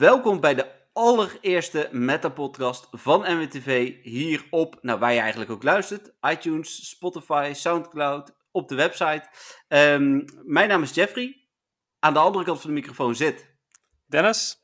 welkom bij de allereerste meta-podcast van NWTV hier op, nou waar je eigenlijk ook luistert, iTunes, Spotify, Soundcloud, op de website. Ehm, mijn naam is Jeffrey. Aan de andere kant van de microfoon zit Dennis.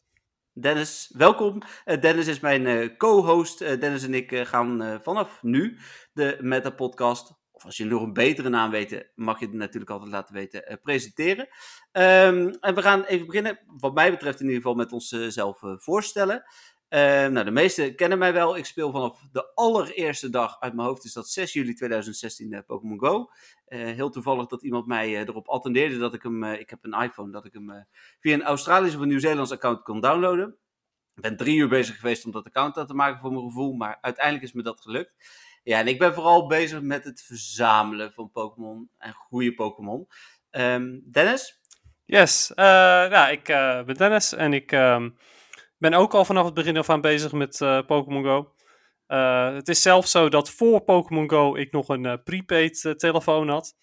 Dennis, welkom. Uh, Dennis is mijn uh, co-host. Uh, Dennis en ik gaan vanaf nu de Meta-podcast, of als je nog een betere naam weet, mag je het natuurlijk altijd laten weten, presenteren. Um, en we gaan even beginnen, wat mij betreft in ieder geval, met onszelf voorstellen. nou, de meesten kennen mij wel. Ik speel vanaf de allereerste dag uit mijn hoofd, is dat 6 juli 2016 Pokémon Go. heel toevallig dat iemand mij erop attendeerde dat ik hem, ik heb een iPhone, dat ik hem via een Australisch of een Nieuw-Zeelands account kon downloaden. Ik ben drie uur bezig geweest om dat account aan te maken voor mijn gevoel, maar uiteindelijk is me dat gelukt. Ja, en ik ben vooral bezig met het verzamelen van Pokémon en goede Pokémon. Um, Dennis? Yes, uh, nou, ik uh, ben Dennis en ik um, ben ook al vanaf het begin af aan bezig met uh, Pokémon Go. het is zelfs zo dat voor Pokémon Go ik nog een prepaid telefoon had.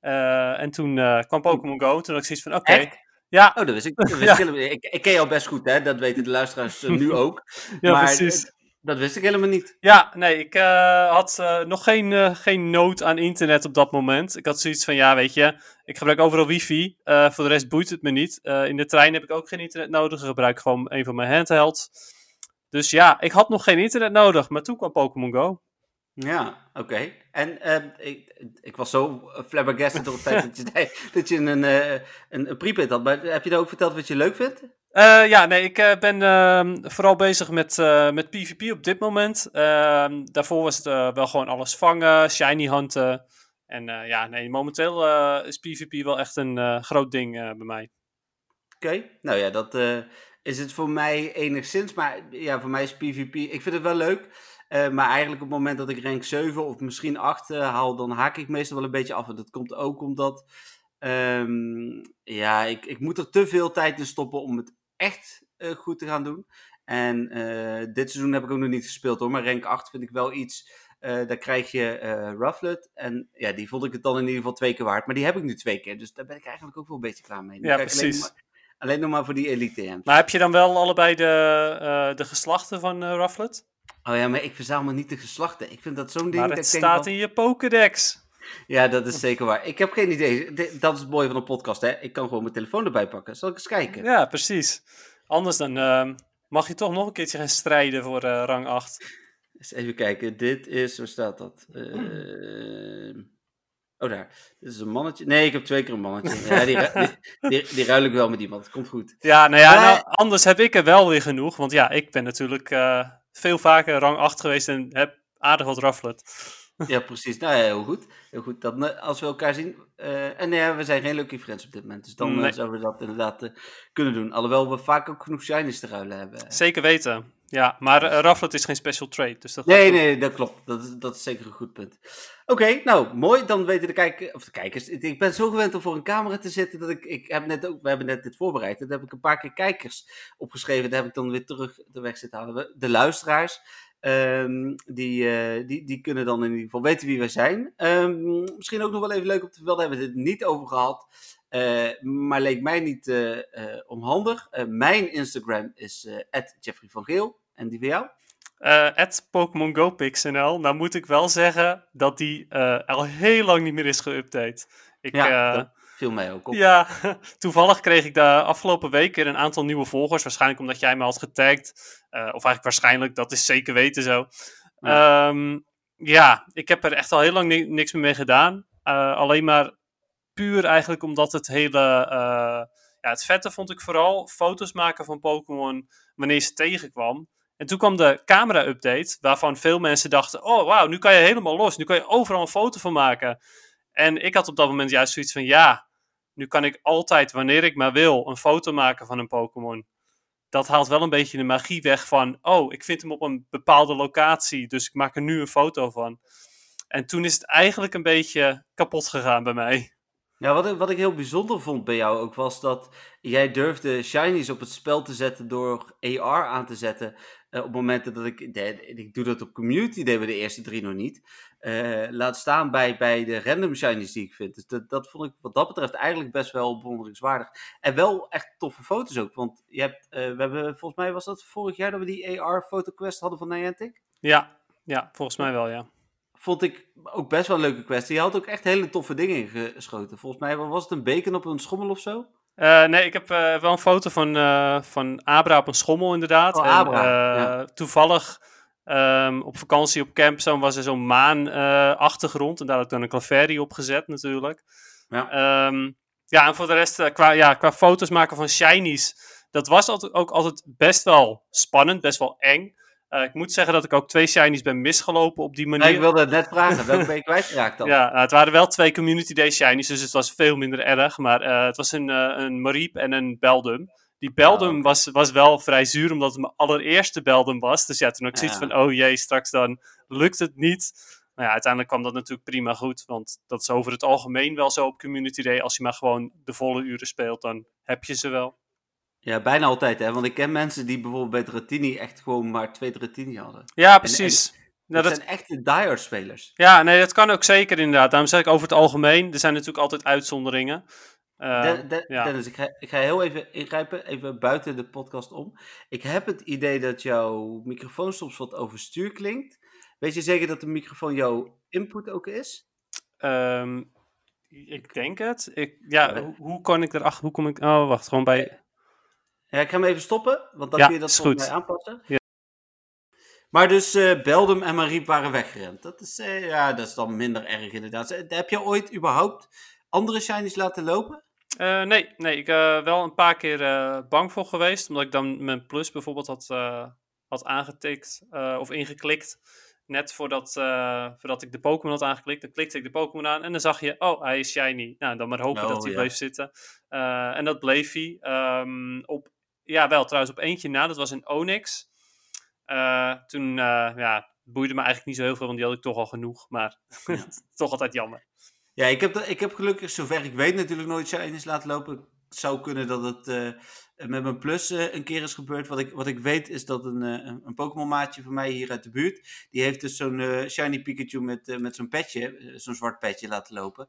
en toen kwam Pokémon Go, toen had ik zoiets van, oké. Okay, ja. Oh, dat wist ik. Dat wist ja. ik, ik, ik, ken jou best goed, hè? Dat weten de luisteraars nu ook. ja, maar, precies. Dat wist ik helemaal niet. Ja, nee, ik uh, had uh, nog geen, uh, geen nood aan internet op dat moment. Ik had zoiets van, ja, weet je, ik gebruik overal wifi. voor de rest boeit het me niet. in de trein heb ik ook geen internet nodig. Ik gebruik gewoon een van mijn handhelds. Dus ja, ik had nog geen internet nodig. Maar toen kwam Pokémon Go. Ja, oké. En ik, ik was zo flabbergasted door het feit dat je, dat je een, een, een prepaid had. Maar heb je dan ook verteld wat je leuk vindt? Uh, ja, nee, ik uh, ben uh, vooral bezig met, met PvP op dit moment. Ehm, daarvoor was het wel gewoon alles vangen, shiny hunten. En ja, nee, momenteel is PvP wel echt een groot ding bij mij. Oké, nou ja, dat is het voor mij enigszins. Maar ja, voor mij is PvP, ik vind het wel leuk. maar eigenlijk op het moment dat ik rank 7 of misschien 8 haal, dan haak ik meestal wel een beetje af. En dat komt ook omdat... Um, ja, ik, ik moet er te veel tijd in stoppen om het echt uh, goed te gaan doen. En uh, dit seizoen heb ik ook nog niet gespeeld hoor, maar rank 8 vind ik wel iets. Uh, daar krijg je uh, Rufflet. En ja, die vond ik het dan in ieder geval twee keer waard. Maar die heb ik nu twee keer. Dus daar ben ik eigenlijk ook wel een beetje klaar mee. ja, precies. Alleen nog, maar, voor die elite. Maar heb je dan wel allebei de, de geslachten van Rufflet? Oh ja, maar ik verzamel niet de geslachten. Ik vind dat zo'n ding. Maar het staat in je Pokédex. Ja, dat is zeker waar. Ik heb geen idee. Dat is het mooie van een podcast, hè. Ik kan gewoon mijn telefoon erbij pakken. Zal ik eens kijken? Ja, precies. Anders dan uh, mag je toch nog een keertje gaan strijden voor uh, rang 8. Eens even kijken. Dit is, waar staat dat? Uh, oh, daar. Dit is een mannetje. Nee, ik heb twee keer een mannetje. Ja, die, die, die, die, ruil ik wel met iemand. Komt goed. Ja, nou ja, nou, anders heb ik er wel weer genoeg. Want ja, ik ben natuurlijk uh, veel vaker rang 8 geweest en heb aardig wat rafflet. Ja, precies. Nou ja, heel goed. Heel goed. Dat, eh, als we elkaar zien. Uh, en nee, we zijn geen lucky friends op dit moment. Dus dan nee. uh, zouden we dat inderdaad uh, kunnen doen. Alhoewel we vaak ook genoeg shinies te ruilen hebben. Zeker weten. Ja, maar uh, Rafflet is geen special trade. Dus dat nee, nee, dat klopt. Dat is, dat is zeker een goed punt. Oké, okay, nou, mooi. Dan weten de, kijkers, of de kijkers. Ik ben zo gewend om voor een camera te zitten. Dat ik, ik heb net ook, we hebben net dit voorbereid. Dat heb ik een paar keer kijkers opgeschreven. Daar heb ik dan weer terug de weg zitten halen. De luisteraars. Um, die, uh, die, die kunnen dan in ieder geval weten wie wij zijn. Um, misschien ook nog wel even leuk om te vermelden, hebben we het niet over gehad. Uh, maar leek mij niet uh, onhandig. mijn Instagram is Jeffrey van Geel. En die van jou? At Pokémon Go Pixnl. Nou moet ik wel zeggen dat die al heel lang niet meer is geüpdate. Ik, ja, viel mij ook op. Ja, toevallig kreeg ik de afgelopen week weer een aantal nieuwe volgers. Waarschijnlijk omdat jij me had getagd. Uh, of eigenlijk waarschijnlijk, dat is zeker weten zo. Ja, um, ja ik heb er echt al heel lang ni niks meer mee gedaan. Uh, alleen maar puur eigenlijk omdat het hele... Uh, ja, het vette vond ik vooral foto's maken van Pokémon wanneer ze tegenkwam. En toen kwam de camera-update, waarvan veel mensen dachten: Oh, wauw, nu kan je helemaal los. Nu kan je overal een foto van maken. En ik had op dat moment juist zoiets van: Ja, nu kan ik altijd, wanneer ik maar wil, een foto maken van een Pokémon. Dat haalt wel een beetje de magie weg van, oh, ik vind hem op een bepaalde locatie, dus ik maak er nu een foto van. En toen is het eigenlijk een beetje kapot gegaan bij mij. Ja, wat wat ik heel bijzonder vond bij jou ook was dat jij durfde shinies op het spel te zetten door AR aan te zetten. Uh, op momenten dat ik, ik doe dat op community, deden we de eerste drie nog niet. Uh, laat staan bij, bij de random shinies die ik vind. Dus dat, dat vond ik wat dat betreft eigenlijk best wel bewonderingswaardig. En wel echt toffe foto's ook. Want je hebt, uh, we hebben, volgens mij was dat vorig jaar dat we die AR fotoquest hadden van Niantic. Ja, ja, volgens mij wel, ja. Vond ik ook best wel een leuke kwestie. Je had ook echt hele toffe dingen geschoten. Volgens mij was het een bacon op een schommel of zo. Uh, nee, ik heb uh, wel een foto van, uh, van Abra op een schommel, inderdaad. Oh, Abra. En, ja. Toevallig um, op vakantie op camp zo was er zo'n maan-achtergrond. en daar had ik dan een claverie op gezet, natuurlijk. Ja, um, ja en voor de rest, qua, ja, qua foto's maken van shinies. Dat was altijd, ook altijd best wel spannend, best wel eng. Uh, ik moet zeggen dat ik ook twee shinies ben misgelopen op die manier. Nee, ik wilde het net vragen, welke ben je kwijtgeraakt dan? ja, uh, het waren wel twee Community Day shinies, dus het was veel minder erg. Maar uh, het was een, een Mariep en een Beldum. Die Beldum oh, okay. was, was wel vrij zuur, omdat het mijn allereerste Beldum was. Dus ja, toen had ik zoiets van, oh jee, straks dan lukt het niet. Nou ja, uiteindelijk kwam dat natuurlijk prima goed, want dat is over het algemeen wel zo op Community Day. Als je maar gewoon de volle uren speelt, dan heb je ze wel. Ja, bijna altijd, hè? Want ik ken mensen die bijvoorbeeld bij Dratini echt gewoon maar twee Dratini hadden. Ja, precies. En, en nou, dat, dat, zijn echte diehard spelers. Ja, nee, dat kan ook zeker inderdaad. Daarom zeg ik over het algemeen. Er zijn natuurlijk altijd uitzonderingen. Uh, de, de, ja. Dennis, ik ga, ik ga heel even ingrijpen, even buiten de podcast om. Ik heb het idee dat jouw microfoon soms wat overstuur klinkt. Weet je zeker dat de microfoon jouw input ook is? Um, ik denk het. Ik, ja, ja. Hoe, hoe kan ik erachter? Hoe kom ik? Oh, wacht, gewoon bij. Ja, ik ga hem even stoppen, want dan ja, kun je dat volgens mij aanpassen. Ja. Maar dus uh, Beldum en Mariep waren weggerend. Dat is, uh, ja, dat is dan minder erg inderdaad. Heb je ooit überhaupt andere shinies laten lopen? Uh, nee, nee, ik ben wel een paar keer bang voor geweest. Omdat ik dan mijn plus bijvoorbeeld had, had aangetikt of ingeklikt. Net voordat, voordat ik de Pokémon had aangeklikt. Dan klikte ik de Pokémon aan en dan zag je, oh, hij is shiny. Nou, dan maar hopen Oh, dat hij ja. bleef zitten. en dat bleef hij. Um, op ja, wel trouwens op eentje na. Dat was een Onyx. Uh, toen uh, ja, boeide me eigenlijk niet zo heel veel, want die had ik toch al genoeg. Maar Ja. toch altijd jammer. Ja, ik heb, ik heb gelukkig, zover ik weet, natuurlijk nooit shinies laten lopen. Het zou kunnen dat het uh, met mijn plus uh, een keer is gebeurd. Wat ik, wat ik weet is dat een, uh, een Pokémon maatje van mij hier uit de buurt, die heeft dus zo'n shiny Pikachu met, met zo'n petje, zo'n zwart petje laten lopen.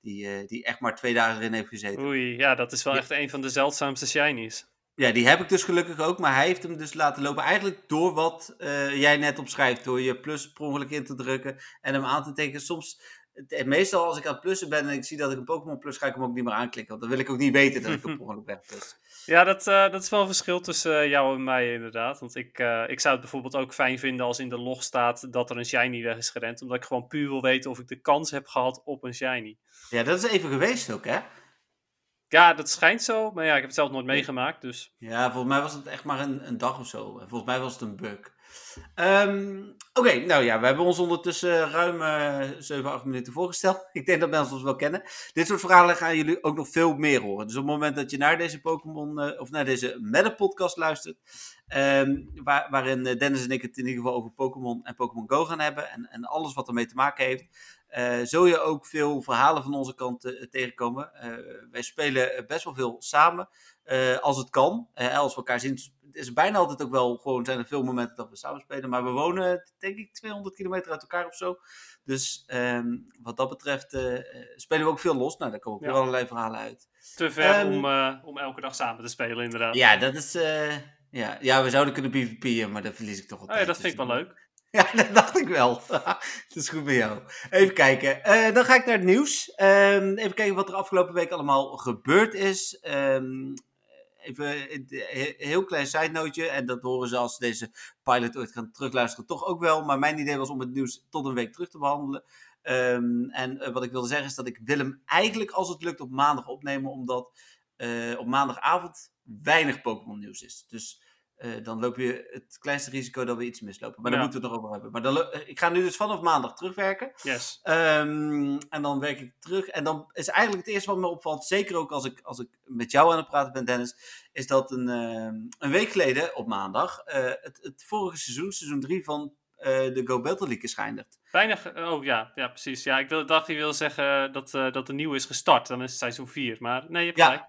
Die, die echt maar twee dagen erin heeft gezeten. Oei, ja, dat is wel Ja. echt een van de zeldzaamste shinies. Ja, die heb ik dus gelukkig ook, maar hij heeft hem dus laten lopen. Eigenlijk door wat eh, jij net opschrijft, door je plus per ongeluk in te drukken en hem aan te tekenen. Soms, het- meestal als ik aan het plussen ben en ik zie dat ik een Pokémon plus, ga ik hem ook niet meer aanklikken. Want dan wil ik ook niet weten dat ik op ongeluk ben plus. Ja, dat, eh, dat is wel een verschil tussen eh, jou en mij inderdaad. Want ik, eh, ik zou het bijvoorbeeld ook fijn vinden als in de log staat dat er een shiny weg is gerend. Omdat ik gewoon puur wil weten of ik de kans heb gehad op een shiny. Ja, dat is even geweest ook, hè? Ja, dat schijnt zo. Maar ja, ik heb het zelf nooit meegemaakt. Dus Ja, volgens mij was het echt maar een, een dag of zo. Volgens mij was het een bug. Ehm, Oké, nou ja, we hebben ons ondertussen ruim eh 7, 8 minuten voorgesteld. Ik denk dat mensen ons wel kennen. Dit soort verhalen gaan jullie ook nog veel meer horen. Dus op het moment dat je naar deze Pokémon, eh, of naar deze Meta-podcast luistert, ehm, waar, waarin eh, Dennis en ik het in ieder geval over Pokémon en Pokémon Go gaan hebben, en, en alles wat ermee te maken heeft, eh, zul je ook veel verhalen van onze kant eh, tegenkomen. Eh, wij spelen best wel veel samen, als het kan. Als we elkaar zien, het is bijna altijd ook wel gewoon, zijn er veel momenten dat we samen spelen. Maar we wonen, denk ik, 200 kilometer uit elkaar of zo. Dus ehm, wat dat betreft spelen we ook veel los. Nou, daar komen ook Ja. weer allerlei verhalen uit. te ver Ehm, om, om elke dag samen te spelen inderdaad. Ja, dat is... ja. ja, we zouden kunnen PvP'en, maar dan verlies ik toch Oh altijd. ja, dat vind ik wel leuk. Ja, dat dacht ik wel. dat is goed bij jou. Even kijken. Eh, dan ga ik naar het nieuws. Ehm, even kijken wat er afgelopen week allemaal gebeurd is. Ehm, even een he- heel klein side. En dat horen ze als ze deze pilot ooit gaan terugluisteren toch ook wel. Maar mijn idee was om het nieuws tot een week terug te behandelen. Ehm, en eh, wat ik wilde zeggen is dat ik wil hem eigenlijk als het lukt op maandag opnemen. Omdat eh, op maandagavond weinig Pokémon nieuws is. Dus eh, dan loop je het kleinste risico dat we iets mislopen. Maar daar Ja. moeten we het nog over hebben. Maar dan, eh, ik ga nu dus vanaf maandag terugwerken. Yes. Ehm, en dan werk ik terug. En dan is eigenlijk het eerste wat me opvalt, zeker ook als ik, als ik met jou aan het praten ben, Dennis, is dat een, ehm, een week geleden op maandag eh, het, het vorige seizoen, seizoen 3 van de Go Battle League is geëindigd. Weinig, oh ja, ja precies. Ja, ik wil, dacht je wil zeggen dat, dat de nieuwe is gestart. Dan is het seizoen 4. Maar nee, je hebt Ja. gelijk.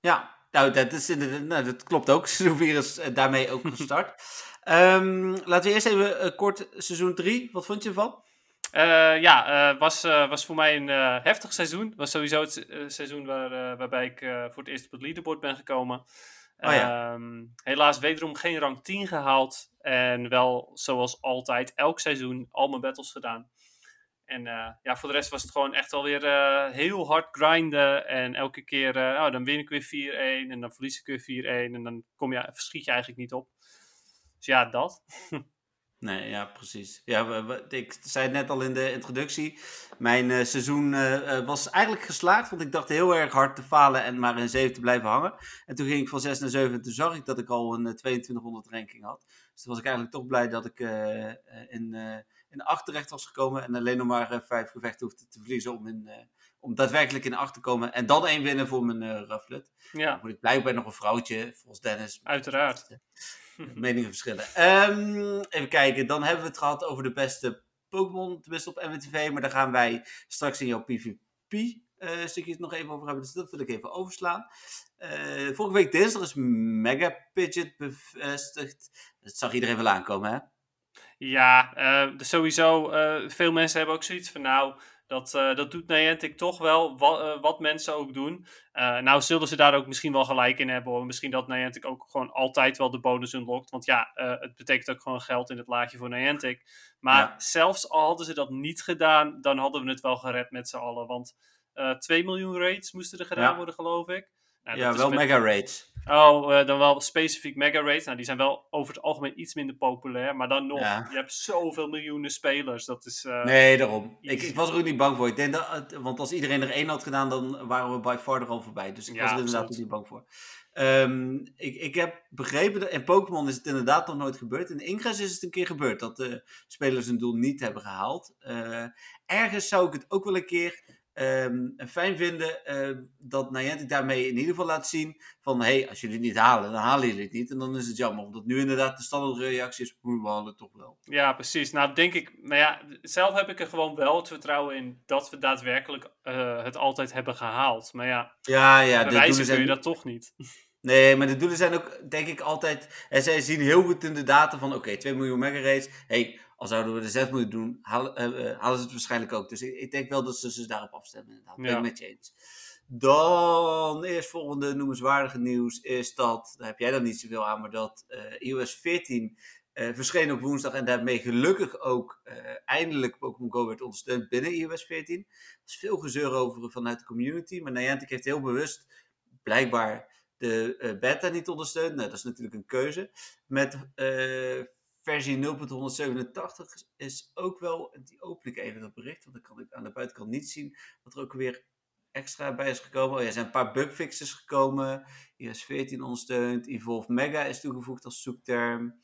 Ja, nou dat, is nou, dat klopt ook. Seizoen 4 is eh, daarmee ook gestart. Ehm, laten we eerst even uh, kort seizoen 3. Wat vond je ervan? Uh, ja, uh, was, was voor mij een heftig seizoen. Was sowieso het seizoen waar, waarbij ik voor het eerst op het leaderboard ben gekomen. Oh, ja. Ehm, helaas wederom geen rang 10 gehaald. En wel zoals altijd elk seizoen al mijn battles gedaan. En uh, ja, voor de rest was het gewoon echt alweer uh, heel hard grinden. En elke keer, uh, oh, dan win ik weer 4-1 en dan verlies ik weer 4-1. En dan kom je, verschiet je eigenlijk niet op. Dus ja, dat. nee, ja, precies. Ja, ik zei het net al in de introductie. Mijn seizoen was eigenlijk geslaagd, want ik dacht heel erg hard te falen en maar in 7 te blijven hangen. En toen ging ik van 6 naar 7 en toen zag ik dat ik al een 2200 ranking had. Dus toen was ik eigenlijk toch blij dat ik in in acht terecht was gekomen. En alleen nog maar uh, vijf gevechten hoefde te verliezen om, in, uh, om daadwerkelijk in acht te komen. En dan één winnen voor mijn uh, Rufflet. Ja. Dan moet ik blijkbaar nog een vrouwtje, volgens Dennis. Uiteraard. Meningen verschillen. Um, even kijken, dan hebben we het gehad over de beste Pokémon, tenminste op MWTV. Maar daar gaan wij straks in jouw PvP uh, stukjes nog even over hebben. Dus dat wil ik even overslaan. Uh, vorige week dinsdag is Mega Pidget bevestigd. Dat zag iedereen wel aankomen, hè? Ja, uh, sowieso. Uh, veel mensen hebben ook zoiets van, nou, dat, uh, dat doet Niantic toch wel, wat, wat mensen ook doen. nou, zullen ze daar ook misschien wel gelijk in hebben, hoor. Misschien dat Niantic ook gewoon altijd wel de bonus unlockt. Want ja, het betekent ook gewoon geld in het laadje voor Niantic. Maar zelfs al hadden ze dat niet gedaan, dan hadden we het wel gered met z'n allen. Want 2 miljoen raids moesten er gedaan worden, geloof ik. Nou, ja, wel mega raids. Oh, uh, dan wel specifiek mega raids. Nou, die zijn wel over het algemeen iets minder populair. Maar dan nog, je hebt zoveel miljoenen spelers. Dat is. Uh, nee, daarom. Ik, ik, was er ook niet bang voor. Ik denk dat, want als iedereen er één had gedaan, dan waren we by far er al voorbij. Dus ik ja, was er inderdaad ook niet bang voor. Um, ik, ik heb begrepen, dat, in Pokémon is het inderdaad nog nooit gebeurd. In Ingress is het een keer gebeurd dat de spelers een doel niet hebben gehaald. Uh, ergens zou ik het ook wel een keer um, fijn vinden uh, dat Niantic daarmee in ieder geval laat zien van hé, hey, als jullie het niet halen, dan halen jullie het niet. En dan is het jammer, omdat nu inderdaad de standaard reactie is, we halen toch wel. Ja, precies. Nou, denk ik, maar ja, zelf heb ik er gewoon wel het vertrouwen in dat we daadwerkelijk uh, het altijd hebben gehaald. Maar ja, ja, ja bewijzen kun je dat toch niet. Nee, maar de doelen zijn ook, denk ik, altijd. En zij zien heel goed in de data van: oké, okay, 2 miljoen mega Hey, al zouden we er 6 miljoen doen, halen, uh, halen ze het waarschijnlijk ook. Dus ik, ik, denk wel dat ze ze daarop afstemmen. Inderdaad. Ben ik met je eens. Dan eerst volgende noemenswaardige nieuws is dat, daar heb jij dan niet zoveel aan, maar dat uh, iOS 14 uh, verscheen op woensdag en daarmee gelukkig ook uh, eindelijk Pokémon Go werd ondersteund binnen iOS 14. Er is veel gezeur over vanuit de community, maar Niantic heeft heel bewust blijkbaar de beta niet ondersteund. Nou, dat is natuurlijk een keuze. Met versie 0.187 is ook wel, die open ik even dat bericht, want dan kan ik aan de buitenkant niet zien wat er ook weer extra bij is gekomen. Oh ja, er zijn een paar bugfixes gekomen. iOS 14 ondersteunt. Evolve Mega is toegevoegd als zoekterm.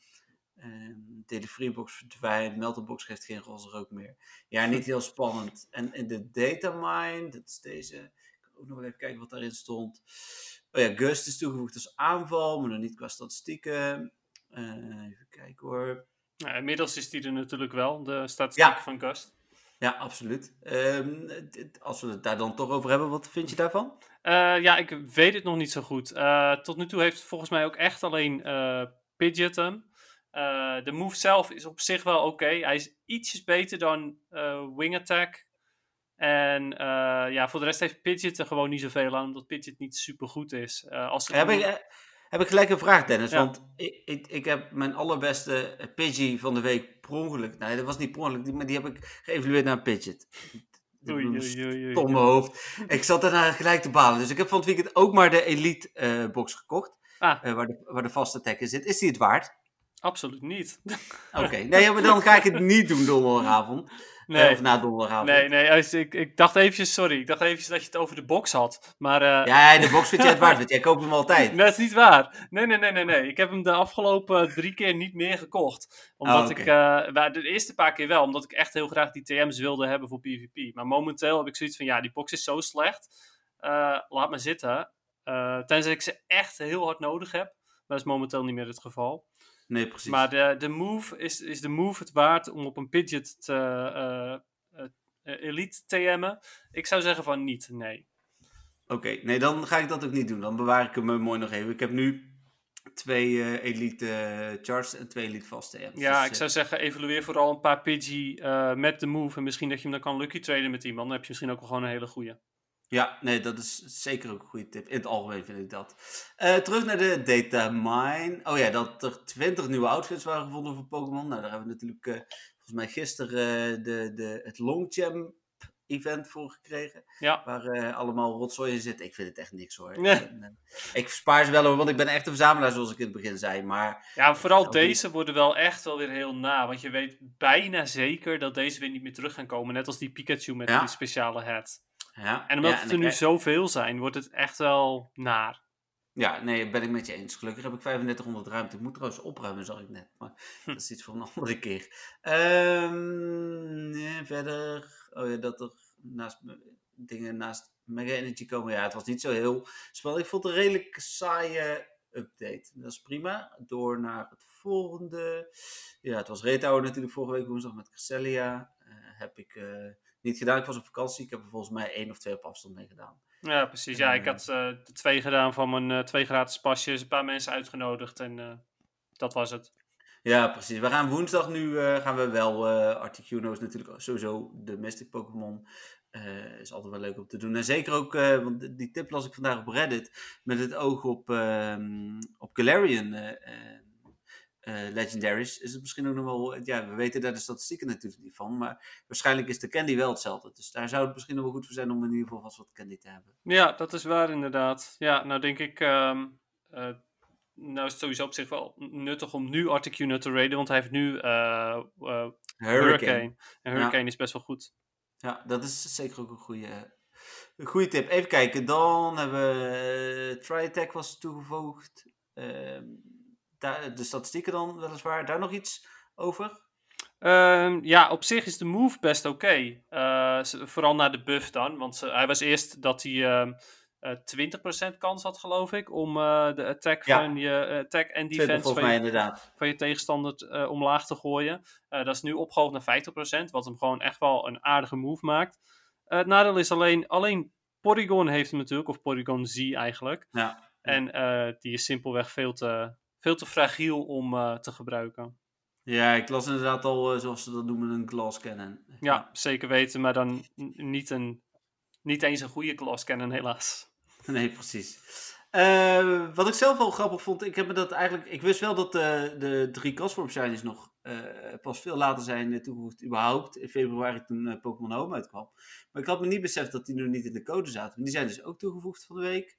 Um, Telefreebox verdwijnt. Melterbox geeft geen roze rook meer. Ja, niet heel spannend. En in de datamine, dat is deze. Ik kan ook nog even kijken wat daarin stond. Oh ja, Gust is toegevoegd als aanval, maar dan niet qua statistieken. Uh, even kijken hoor. Nou, inmiddels is die er natuurlijk wel, de statistiek van Gust. Ja, absoluut. Um, als we het daar dan toch over hebben, wat vind je daarvan? Uh, ja, ik weet het nog niet zo goed. Uh, tot nu toe heeft volgens mij ook echt alleen uh, Pidgeot hem. de move zelf is op zich wel oké. Hij is ietsjes beter dan Wing Attack. En ja, voor de rest heeft Pidgeot er gewoon niet zoveel aan, omdat Pidgeot niet super goed is. als heb, ik, heb ik gelijk een vraag, Dennis. Want ik, ik, ik, heb mijn allerbeste Pidgey van de week per ongeluk. Nee, dat was niet per ongeluk, maar die heb ik geëvalueerd naar een Pidget. Mijn hoofd. Ik zat daarna gelijk te balen. Dus ik heb van het weekend ook maar de Elite uh, box gekocht. Ah. Uh, waar, de, waar de vaste tag in zit. Is die het waard? Absoluut niet. Oké, nee, maar dan ga ik het niet doen donderdagavond. Nee. of na donderdagavond. Nee, nee, ik, ik dacht eventjes, sorry, ik dacht eventjes dat je het over de box had. Maar, uh... Ja, de box vind je het waard, want jij koopt hem altijd. dat is niet waar. Nee, nee, nee, nee, nee. Ik heb hem de afgelopen drie keer niet meer gekocht. Omdat oh, ik, uh, de eerste paar keer wel, omdat ik echt heel graag die TM's wilde hebben voor PvP. Maar momenteel heb ik zoiets van, ja, die box is zo slecht. Uh, laat me zitten. tenzij ik ze echt heel hard nodig heb. Dat is momenteel niet meer het geval. Nee, precies. Maar de, de move, is, is de move het waard om op een Pidget te, uh, uh, elite TM'en? Ik zou zeggen van niet, nee. Oké, nee, dan ga ik dat ook niet doen. Dan bewaar ik hem mooi nog even. Ik heb nu twee eh, elite uh, charged en twee elite vaste apps. Ja, Dus, ik zou zeggen, evalueer vooral een paar Pidgey eh, met de move. En misschien dat je hem dan kan lucky traden met iemand. Dan heb je misschien ook wel gewoon een hele goede. Ja, nee, dat is zeker ook een goede tip. In het algemeen vind ik dat. Uh, terug naar de data mine. Oh ja, dat er 20 nieuwe outfits waren gevonden voor Pokémon. Nou, daar hebben we natuurlijk uh, volgens mij gisteren uh, de, de, het Longchamp event voor gekregen. Ja. Waar allemaal rotzooi in zit. Ik vind het echt niks hoor. Nee. Ik, ik spaar ze wel hoor, want ik ben echt een verzamelaar zoals ik in het begin zei. Maar, ja, vooral deze worden wel echt wel weer heel na. Want je weet bijna zeker dat deze weer niet meer terug gaan komen. Net als die Pikachu met ja. die speciale hat. Ja, en omdat ja, het er nu krijg... zoveel zijn, wordt het echt wel naar. Ja, nee, ben ik met je eens. Gelukkig heb ik 3500 ruimte. Ik moet trouwens opruimen, zag ik net. Maar Hm. dat is iets voor een andere keer. Um, nee, verder. Oh ja, dat er naast dingen naast Mega Energy komen. Ja, het was niet zo heel spannend. Ik vond het een redelijk saaie update. Dat is prima. Door naar het volgende. Ja, het was Retail natuurlijk vorige week woensdag met Cresselia. Uh, heb ik uh, niet gedaan. Ik was op vakantie. Ik heb er volgens mij één of twee op afstand mee gedaan. Ja, precies. Ja, ik had uh, de twee gedaan van mijn uh, twee gratis pasjes. Een paar mensen uitgenodigd en uh, dat was het. Ja, precies. We gaan woensdag nu gaan we wel Articuno is natuurlijk sowieso de Mystic Pokémon. is altijd wel leuk om te doen. En zeker ook, want die tip las ik vandaag op Reddit. Met het oog op, um, op Galarian uh, legendaries is het misschien ook nog wel. Ja, we weten daar de statistieken natuurlijk niet van. Maar waarschijnlijk is de candy wel hetzelfde. Dus daar zou het misschien nog wel goed voor zijn om in ieder geval vast wat candy te hebben. Ja, dat is waar inderdaad. Ja, nou denk ik. Um, uh, nou is het sowieso op zich wel nuttig om nu Articuno te raiden. Want hij heeft nu uh, Hurricane. Hurricane. En Hurricane ja. is best wel goed. Ja, dat is zeker ook een goede, een goede tip. Even kijken. Dan hebben we. Tri-Attack was toegevoegd. Ehm, daar, de statistieken dan weliswaar. Daar nog iets over? Um, ja, op zich is de move best oké. Okay. Uh, vooral naar de buff dan. Want uh, hij was eerst dat hij uh, uh, 20% kans had, geloof ik, om uh, de attack, Ja. van je, attack en 20 defense van je, inderdaad. van je tegenstander omlaag te gooien. Dat is nu opgehoogd naar 50%, wat hem gewoon echt wel een aardige move maakt. Het nadeel is alleen, alleen Porygon heeft hem natuurlijk, of Porygon Z eigenlijk. Ja. En die is simpelweg veel te, veel te fragiel om uh, te gebruiken. Ja, ik las inderdaad al, uh, zoals ze dat noemen, een glass cannon. Ja, zeker weten, maar dan niet, een, niet eens een goede glass cannon helaas. Nee, precies. Uh, wat ik zelf wel grappig vond, ik heb me dat eigenlijk. Ik wist wel dat de, de drie Castform Shinies nog pas veel later zijn toegevoegd, überhaupt. In februari toen Pokémon Home uitkwam. Maar ik had me niet beseft dat die nog niet in de code zaten. Maar die zijn dus ook toegevoegd van de week.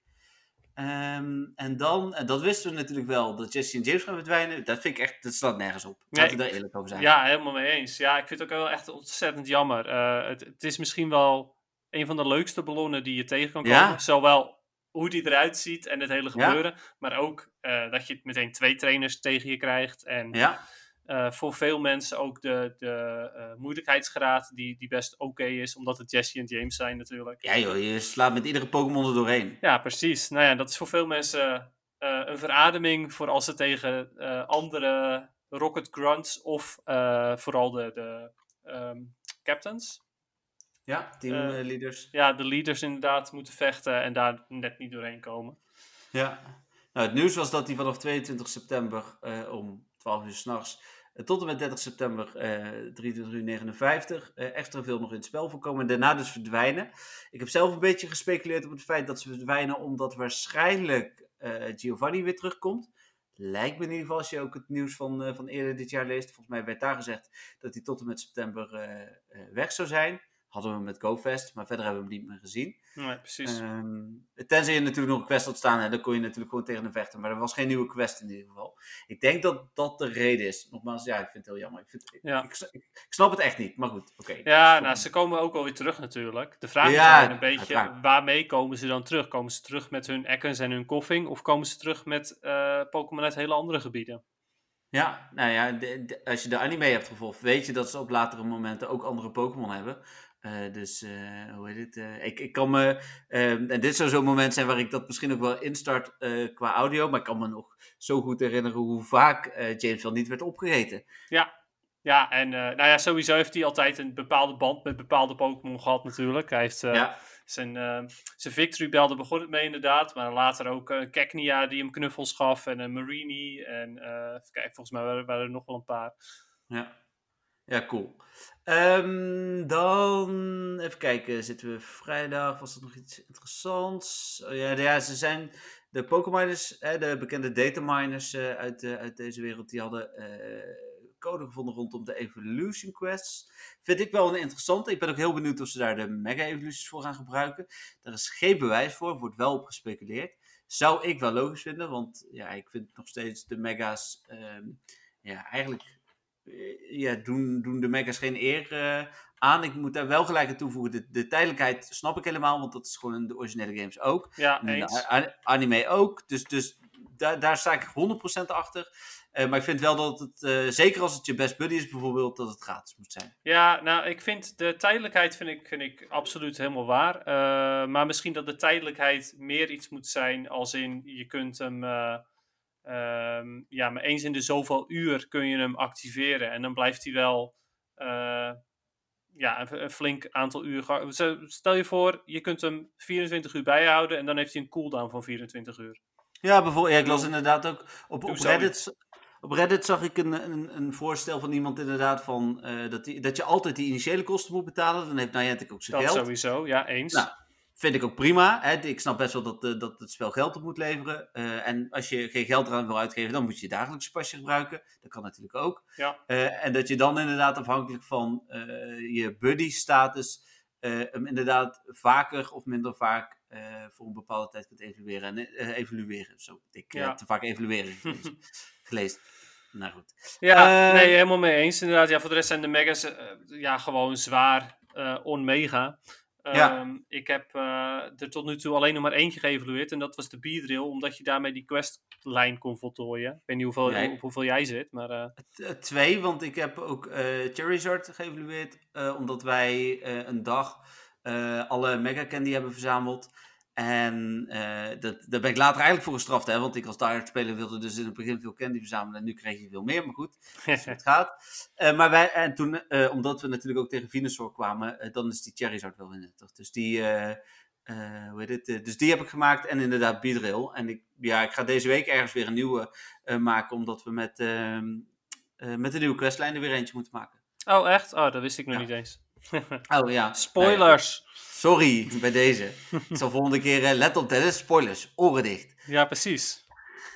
Um, en dan, en dat wisten we natuurlijk wel, dat Jesse en James gaan verdwijnen. Dat vind ik echt, dat slaat nergens op. Laat ik daar eerlijk over zijn. Ja, helemaal mee eens. Ja, ik vind het ook wel echt ontzettend jammer. Uh, het, het, is misschien wel een van de leukste ballonnen die je tegen kan komen. Ja. Zowel hoe die eruit ziet en het hele gebeuren. Ja. Maar ook uh, dat je meteen twee trainers tegen je krijgt. En ja. Uh, voor veel mensen ook de, de uh, moeilijkheidsgraad die, die best oké okay is. Omdat het Jesse en James zijn natuurlijk. Ja joh, je slaat met iedere Pokémon er doorheen. Ja, precies. Nou ja, dat is voor veel mensen een verademing voor als ze tegen andere Rocket Grunts of vooral de, de um, captains ja, teamleaders. Ja, de leaders inderdaad moeten vechten en daar net niet doorheen komen. Ja, nou, het nieuws was dat hij vanaf 22 september om 12 uur s'nachts uh, tot en met 30 september 23 uur 59 extra veel nog in het spel voorkomen en daarna dus verdwijnen. Ik heb zelf een beetje gespeculeerd op het feit dat ze verdwijnen omdat waarschijnlijk Giovanni weer terugkomt. Lijkt me in ieder geval, als je ook het nieuws van, van eerder dit jaar leest. Volgens mij werd daar gezegd dat hij tot en met september weg zou zijn hadden we met GoFest, maar verder hebben we hem niet meer gezien. Nee, precies. Um, tenzij je natuurlijk nog een quest had staan, hè, dan kon je natuurlijk gewoon tegen hem vechten, maar er was geen nieuwe quest in ieder geval. Ik denk dat dat de reden is. Nogmaals, ja, ik vind het heel jammer. Ik, vind, ja. ik, ik, ik snap het echt niet, maar goed, oké. Okay. Ja, nou, ze komen ook wel weer terug natuurlijk. De vraag ja, is een beetje, uiteraard. waarmee komen ze dan terug? Komen ze terug met hun Ekkens en hun Koffing, of komen ze terug met uh, Pokémon uit hele andere gebieden? Ja, nou ja, de, de, als je de anime hebt gevolgd, weet je dat ze op latere momenten ook andere Pokémon hebben. Uh, dus, uh, hoe heet het? Uh, ik, ik kan me, ehm, en dit zou zo'n moment zijn waar ik dat misschien ook wel instart qua audio, maar ik kan me nog zo goed herinneren hoe vaak James wel niet werd opgegeten. Ja, ja en nou ja, sowieso heeft hij altijd een bepaalde band met bepaalde Pokémon gehad natuurlijk. Hij heeft ja. zijn, zijn victory daar begon het mee inderdaad. Maar later ook uh, Keknia die hem knuffels gaf en een Marini. En kijk, volgens mij waren, waren, er nog wel een paar. Ja, ja cool. Um, dan even kijken, zitten we vrijdag, was er nog iets interessants? Oh, ja, ja, ze zijn de Pokémoners, de bekende dataminers uh, uit, uit deze wereld, die hadden uh, code gevonden rondom de Evolution Quests. Vind ik wel een interessante. Ik ben ook heel benieuwd of ze daar de Mega Evolutions voor gaan gebruiken. Daar is geen bewijs voor, wordt wel op gespeculeerd. Zou ik wel logisch vinden, want ja, ik vind nog steeds de Mega's ehm, ja, eigenlijk ja, doen, doen de Mega's geen eer aan. Ik moet daar wel gelijk aan toevoegen. De, de, tijdelijkheid snap ik helemaal, want dat is gewoon in de originele games ook. Ja, de anime ook. Dus, dus daar, daar sta ik 100% achter. Uh, maar ik vind wel dat het, uh, zeker als het je best buddy is bijvoorbeeld, dat het gratis moet zijn. Ja, nou, ik vind de tijdelijkheid vind ik, vind ik absoluut helemaal waar. Uh, maar misschien dat de tijdelijkheid meer iets moet zijn als in, je kunt hem, um, ja, maar eens in de zoveel uur kun je hem activeren. En dan blijft hij wel, ja, een, een, flink aantal uur. Stel je voor, je kunt hem 24 uur bijhouden en dan heeft hij een cooldown van 24 uur. Ja, bijvoorbeeld, ja, ik las inderdaad ook op, op Reddit. Op Reddit zag ik een, een, een voorstel van iemand inderdaad van uh, dat, die, dat je altijd die initiële kosten moet betalen. Dan heeft Niantic ook zijn dat geld. sowieso, ja, eens. Nou, vind ik ook prima. Hè? Ik snap best wel dat, uh, dat het spel geld op moet leveren. Uh, en als je geen geld eraan wil uitgeven, dan moet je dagelijks pasje gebruiken. Dat kan natuurlijk ook. Ja. en dat je dan inderdaad afhankelijk van je buddy status hem inderdaad vaker of minder vaak voor een bepaalde tijd kunt evalueren. En evalueren. Zo, ik ja. te vaak evalueren gelezen. Nou goed. Ja, nee, helemaal mee eens. Inderdaad, ja, voor de rest zijn de megas ja, gewoon zwaar uh, Um, ja. Ik heb uh, er tot nu toe alleen nog maar eentje geëvalueerd. En dat was de B-drill, omdat je daarmee die questlijn kon voltooien. Ik weet niet hoeveel, nee. op hoeveel jij zit, maar... Twee, want ik heb ook Charizard geëvalueerd. omdat wij een dag alle Mega Candy hebben verzameld. En uh, dat, daar ben ik later eigenlijk voor gestraft, hè, want ik als diehard speler wilde dus in het begin veel candy verzamelen en nu kreeg je veel meer, maar goed, het gaat. Uh, maar wij, en toen, uh, omdat we natuurlijk ook tegen Venusaur kwamen, dan is die Charizard wel in toch? Dus die, hoe heet het, dus die heb ik gemaakt en inderdaad Beedrill. En ik, ja, ik ga deze week ergens weer een nieuwe maken, omdat we met, ehm, met de nieuwe questlijn er weer eentje moeten maken. Oh, echt? Oh, dat wist ik nog ja. niet eens. oh ja. Spoilers! Nee, Sorry bij deze. Ik zal volgende keer, uh, let op Dennis, spoilers, oren dicht. Ja, precies.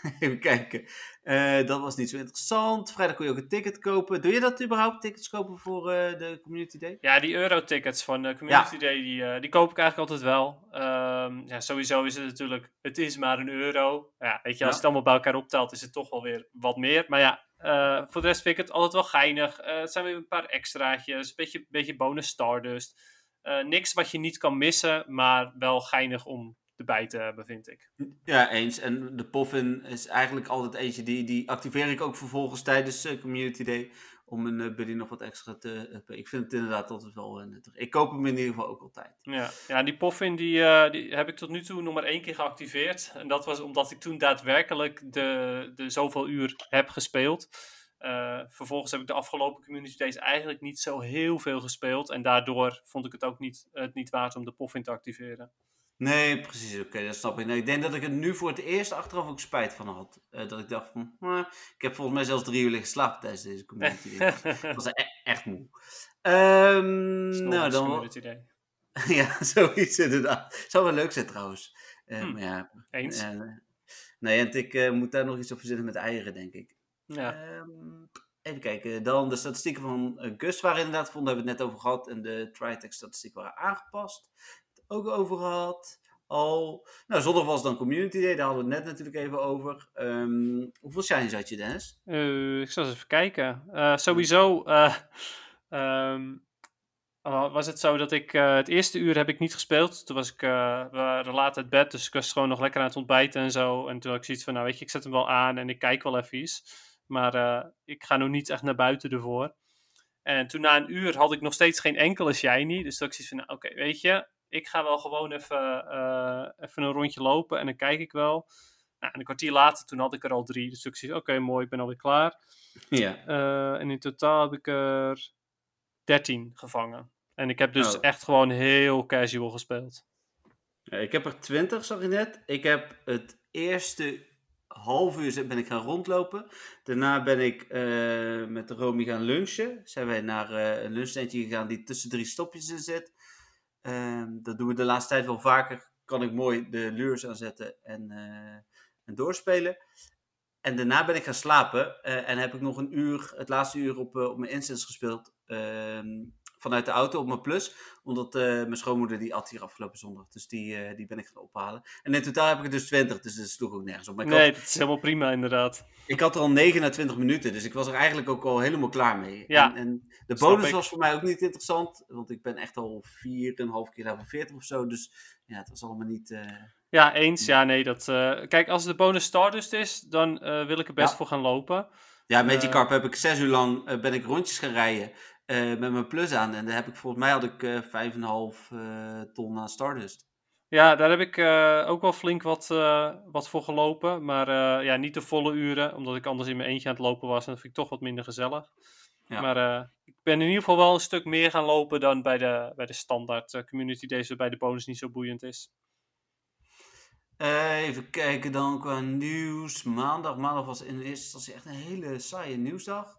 Even kijken. Uh, dat was niet zo interessant. Vrijdag kon je ook een ticket kopen. Doe je dat überhaupt, tickets kopen voor uh, de Community Day? Ja, die euro-tickets van de Community ja. Day, die, die koop ik eigenlijk altijd wel. Um, ja, sowieso is het natuurlijk, het is maar een euro. Ja, weet je, als ja. het allemaal bij elkaar optelt, is het toch wel weer wat meer. Maar ja, uh, voor de rest vind ik het altijd wel geinig. Uh, het zijn weer een paar extraatjes, een beetje, beetje bonus Stardust. Uh, niks wat je niet kan missen, maar wel geinig om erbij te hebben, vind ik. Ja, eens. En de Poffin is eigenlijk altijd eentje die, die activeer ik ook vervolgens tijdens Community Day. Om een uh, buddy nog wat extra te uh, Ik vind het inderdaad altijd wel nuttig. Ik koop hem in ieder geval ook altijd. Ja, ja die Poffin die, die heb ik tot nu toe nog maar één keer geactiveerd. En dat was omdat ik toen daadwerkelijk de, de zoveel uur heb gespeeld. Vervolgens heb ik de afgelopen community days eigenlijk niet zo heel veel gespeeld. En daardoor vond ik het ook niet, het niet waard om de poffin te activeren. Nee, precies. Oké, okay, dat snap ik. Ik denk dat ik het nu voor het eerst achteraf ook spijt van had. Uh, dat ik dacht van, eh, ik heb volgens mij zelfs drie uur liggen slapen tijdens deze community dat was e echt moe. Um, nou, dan community day. ja, zoiets inderdaad. Zou wel leuk zijn trouwens. Uh, hm. maar ja, Eens? nee, en ik moet daar nog iets op verzinnen met eieren, denk ik. Ja. Um, even kijken, dan de statistieken van Gus waren inderdaad gevonden, hebben we het net over gehad. En de Tritech statistieken waren aangepast. Ook over gehad. Al. Nou, zondag was dan Community Day, daar hadden we het net natuurlijk even over. Um, hoeveel shinies had je, Dennis? Uh, ik zal eens even kijken. Uh, sowieso um, was het zo dat ik het eerste uur heb ik niet gespeeld. Toen was ik laat uit bed, dus ik was gewoon nog lekker aan het ontbijten en zo. En toen had ik zoiets van, nou weet je, ik zet hem wel aan en ik kijk wel even iets. Maar ik ga nog niet echt naar buiten ervoor. En toen na een uur had ik nog steeds geen enkele shiny. Dus toen ik zoiets van, nou, oké, okay, weet je, ik ga wel gewoon even, uh, even een rondje lopen en dan kijk ik wel. Nou, en een kwartier later, toen had ik er al drie. Dus toen ik zoiets oké, okay, mooi, ik ben alweer klaar. Ja. Uh, en in totaal heb ik er 13 gevangen. En ik heb dus oh. echt gewoon heel casual gespeeld. ik heb er 20, zag je net. Ik heb het eerste half uur ben ik gaan rondlopen. Daarna ben ik uh, met Romy gaan lunchen. Zijn wij naar uh, een lunchtentje gegaan die tussen drie stopjes in zit. Uh, dat doen we de laatste tijd wel vaker. Kan ik mooi de lures aanzetten en, uh, en doorspelen. En daarna ben ik gaan slapen en heb ik nog een uur, het laatste uur op, op mijn instance gespeeld. Ehm, vanuit de auto op mijn plus. Omdat uh, mijn schoonmoeder die at hier afgelopen zondag. Dus die, uh, die ben ik gaan ophalen. En in totaal heb ik er dus 20, dus dat sloeg ook nergens op. Maar nee, had, dat is helemaal prima inderdaad. Ik had er al 9 na 20 minuten, dus ik was er eigenlijk ook al helemaal klaar mee. Ja, en, en de bonus was voor mij ook niet interessant. Want ik ben echt al 4,5 keer level 40 of zo. Dus ja, het was allemaal niet... Uh, ja, eens. Ja, nee. Dat, kijk, als de bonus Stardust is, dan wil ik er best ja. voor gaan lopen. Ja, Magikarp heb ik zes uur lang ben ik rondjes gaan rijden. Uh, met mijn plus aan. En daar heb ik volgens mij had ik uh, 5,5 uh, ton aan Stardust. Ja, daar heb ik ook wel flink wat, wat voor gelopen. Maar ja, niet de volle uren, omdat ik anders in mijn eentje aan het lopen was. En dat vind ik toch wat minder gezellig. Ja. Maar ik ben in ieder geval wel een stuk meer gaan lopen dan bij de, bij de standaard community deze bij de bonus niet zo boeiend is. even kijken dan qua nieuws. Maandag, maandag was in eerste instantie echt een hele saaie nieuwsdag.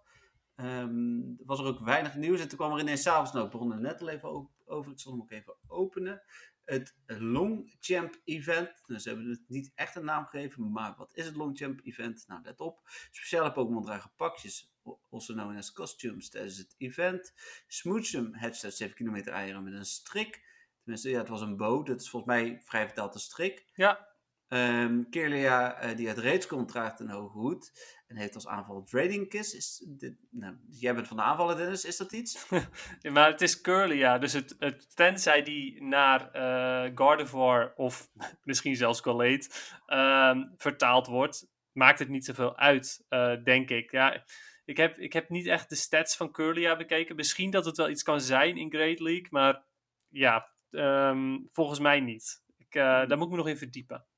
Um, was er ook weinig nieuws. En toen kwam er ineens s'avonds, nou, ik begon er net al even over. Ik zal hem ook even openen. Het Longchamp Event. Dus ze hebben het niet echt een naam gegeven, maar wat is het Longchamp Event? Nou, let op. Speciale Pokémon dragen pakjes, also known as costumes, tijdens het event. Smoochum hatched 7 kilometer eieren met een strik. Tenminste, ja, het was een boot. Dat is volgens mij vrij vertaald een strik. Ja. Um, Kirlia, uh, die uit Raids komt, draagt een hoge hoed. En heeft als aanval Trading Kiss. Is dit, nou, jij bent van de aanvallen, Dennis. Is dat iets? ja, maar het is Kirlia. Dus het, het, tenzij die naar uh, Gardevoir of misschien zelfs Gallade uh, vertaald wordt, maakt het niet zoveel uit, uh, denk ik. Ja, ik heb, ik heb niet echt de stats van Kirlia bekeken. Misschien dat het wel iets kan zijn in Great League, maar ja, um, volgens mij niet. Ik, daar moet ik me nog in verdiepen.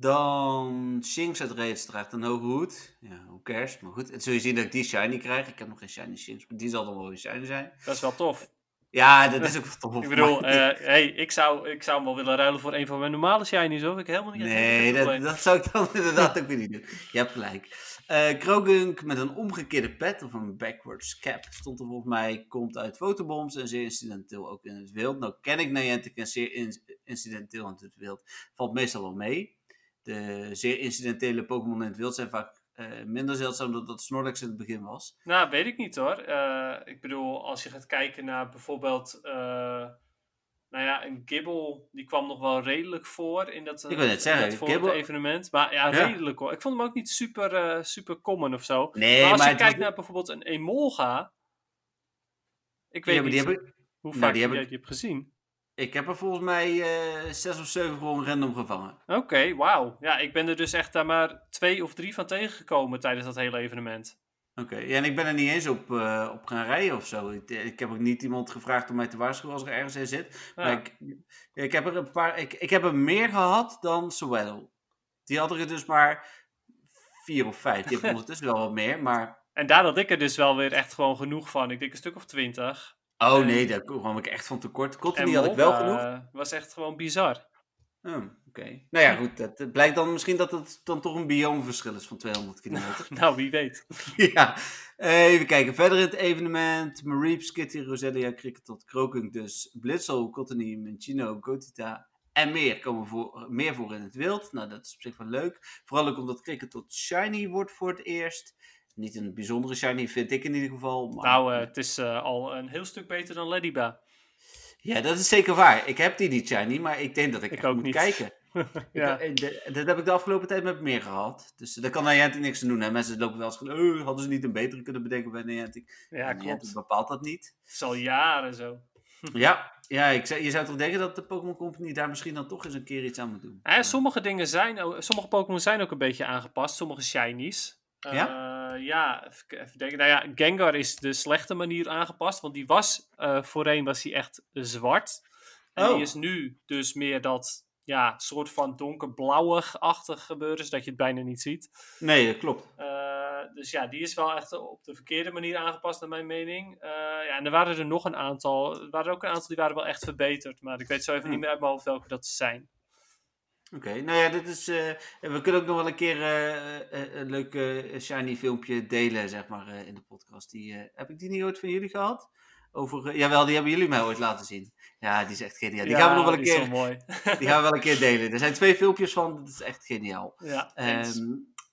Dan Shinx uit Raids draagt een hoge hoed. Ja, hoe cares? Maar goed, het zul je zien dat ik die shiny krijg. Ik heb nog geen shiny Shinx, maar die zal dan wel weer shiny zijn. Dat is wel tof. Ja, dat is ook wel tof. ik bedoel, uh, hey, ik, zou, ik zou hem wel willen ruilen voor een van mijn normale shinies, hoor. Ik helemaal niet Nee, dat, dat, zou ik dan inderdaad ook weer niet doen. Je hebt gelijk. Uh, Krogunk met een omgekeerde pet, of een backwards cap, stond er volgens mij, komt uit fotobombs en zeer incidenteel ook in het wild. Nou ken ik Niantic en zeer incidenteel in het wild. Valt meestal wel mee de zeer incidentele Pokémon in het wild zijn vaak uh, minder zeldzaam dan dat Snorlax in het begin was. Nou, weet ik niet hoor. Uh, ik bedoel, als je gaat kijken naar bijvoorbeeld, uh, nou ja, een Gibble, die kwam nog wel redelijk voor in dat, ik wil net zeggen, voor evenement. Maar ja, ja, redelijk hoor. Ik vond hem ook niet super, super common of zo. Nee, maar als maar je kijkt naar bijvoorbeeld een Emolga, ik weet ja, niet die heb ik... hoe vaak die heb je, je hebt gezien. Ik heb er volgens mij uh, zes of zeven gewoon random gevangen. Oké, okay, wauw. Ja, ik ben er dus echt daar maar twee of drie van tegengekomen tijdens dat hele evenement. Oké, okay. ja, en ik ben er niet eens op, uh, op gaan rijden of zo. Ik, ik, heb ook niet iemand gevraagd om mij te waarschuwen als er ergens in zit. Ja. Maar ik, ik, heb er een paar, ik, ik heb er meer gehad dan Swell. Die hadden er dus maar vier of vijf. Die hebben ondertussen wel wat meer, maar... En daar had ik er dus wel weer echt gewoon genoeg van. Ik denk een stuk of twintig. Oh nee, daar kwam ik echt van tekort. Cottony had ik wel genoeg. Was echt gewoon bizar. Oh, Oké. Okay. Nou ja, goed. Het blijkt dan misschien dat het dan toch een biomeverschil is van 200 kilometer. nou, wie weet. ja. Even kijken. Verder in het evenement. Mareeps, Kitty, Roselia, Kricketot, Krokunk dus. Blitzel, Cottony, Minchino, Gotita en meer komen voor, meer voor in het wild. Nou, dat is op zich wel leuk. Vooral ook omdat Kricketot shiny wordt voor het eerst. Niet een bijzondere shiny, vind ik in ieder geval. Maar... Nou, uh, het is uh, al een heel stuk beter dan Ladyba. Ja, dat is zeker waar. Ik heb die niet shiny, maar ik denk dat ik, ik ook moet niet. kijken. ja. ik, de, dat heb ik de afgelopen tijd met meer gehad. Dus daar kan Niantic niks aan doen. Hè. Mensen lopen wel eens van, oh, hadden ze niet een betere kunnen bedenken bij Niantic. Ja, klopt. Bepaalt dat niet. Het is al jaren zo. ja, ja ik je zou toch denken dat de Pokémon Company daar misschien dan toch eens een keer iets aan moet doen. Ja, sommige dingen zijn, sommige Pokémon zijn ook een beetje aangepast. Sommige shinies. Ja? Uh, ja, even denken. Nou ja, Gengar is de slechte manier aangepast. Want die was, uh, voorheen was hij echt zwart. En oh. die is nu dus meer dat, ja, soort van donkerblauwig-achtig gebeuren. Zodat je het bijna niet ziet. Nee, dat klopt. Uh, dus ja, die is wel echt op de verkeerde manier aangepast naar mijn mening. ja, en er waren er nog een aantal. Er waren ook een aantal die waren wel echt verbeterd. Maar ik weet zo even Hmm. niet meer uit mijn hoofd welke dat zijn. Oké, nou ja, dit is, eh, we kunnen ook nog wel een keer eh, eh, een leuk shiny filmpje delen, zeg maar, in de podcast. Die, heb ik die niet ooit van jullie gehad? Over, jawel, die hebben jullie mij ooit laten zien. Ja, die is echt geniaal. Die gaan we nog wel een keer, mooi. die gaan we wel een keer delen. Er zijn twee filmpjes van, dat is echt geniaal. ja, eens.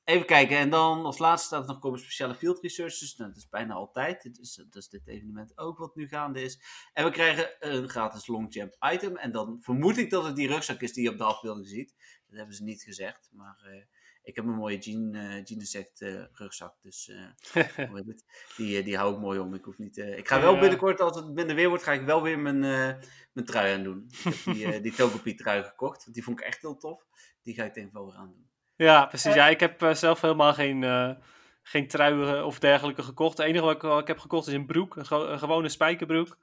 Even kijken, en dan als laatste staat er nog komen speciale field researchers. Nou, dat is bijna altijd. Dit is, dat is dit evenement ook wat nu gaande is. En we krijgen een gratis Longchamp item. En dan vermoed ik dat het die rugzak is die je op de afbeelding ziet. Dat hebben ze niet gezegd, maar eh, ik heb een mooie Jean, eh Jean Insect eh, rugzak. Dus eh? Die, eh, die hou ik mooi om. Ik, hoef niet, eh, ik ga wel binnenkort, als het minder weer wordt, ga ik wel weer mijn, eh, mijn trui aan doen. Ik heb die, eh die Togepi trui gekocht, want die vond ik echt heel tof. Die ga ik denk ik wel weer aan doen. Ja, precies. Ja, ik heb eh, zelf helemaal geen, eh geen truien of dergelijke gekocht. Het enige wat ik, wat ik heb gekocht is een broek, een, gewo- een gewone spijkerbroek.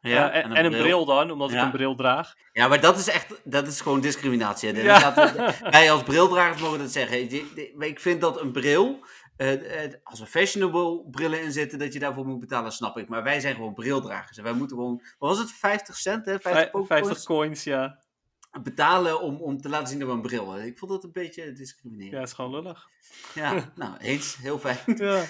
Ja, Eh, en, en een bril dan, omdat ik een bril draag. Ja, maar dat is echt, dat is gewoon discriminatie. hè. Ja. Laten we- wij als brildragers mogen dat zeggen. Ik vind dat een bril, eh, eh, als er fashionable brillen in zitten, dat je daarvoor moet betalen, snap ik. Maar wij zijn gewoon brildragers. En wij moeten gewoon, wat was het, 50 cent, hè? 50, Vijf- pokercoins 50 coins, ja. Betalen om, om te laten zien dat we een bril hebben. Ik vond dat een beetje discriminerend. Ja, is gewoon lullig. Ja, nou, eens, heel fijn. Ja.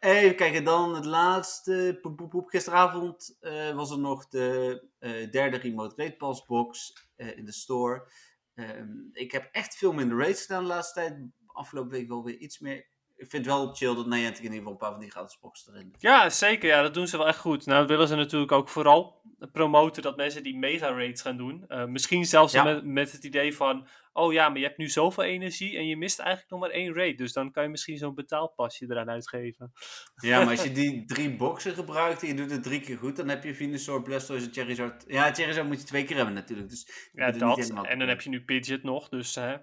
Eh, Even kijken, dan het laatste. Poep, poep, poep. Gisteravond eh, was er nog de eh, derde Remote Raid Pass box in de store. Ehm, ik heb echt veel minder raids gedaan de laatste tijd. Afgelopen week wel weer iets meer. Ik vind het wel chill dat Niantic in ieder geval een paar van die gratis boxen erin ja, zeker. Ja, dat doen ze wel echt goed. Nou willen ze natuurlijk ook vooral promoten dat mensen die mega raids gaan doen. Eh, misschien zelfs Ja. met, met het idee van, oh ja, maar je hebt nu zoveel energie en je mist eigenlijk nog maar één raid. Dus dan kan je misschien zo'n betaalpasje eraan uitgeven. Ja, maar als je die drie boxen gebruikt en je doet het drie keer goed, dan heb je Venusaur, Blastoise en Charizard. Ja, Charizard moet je twee keer hebben natuurlijk. Dus Ja, dat. En dan heb je nu Pidgeot nog, dus hè,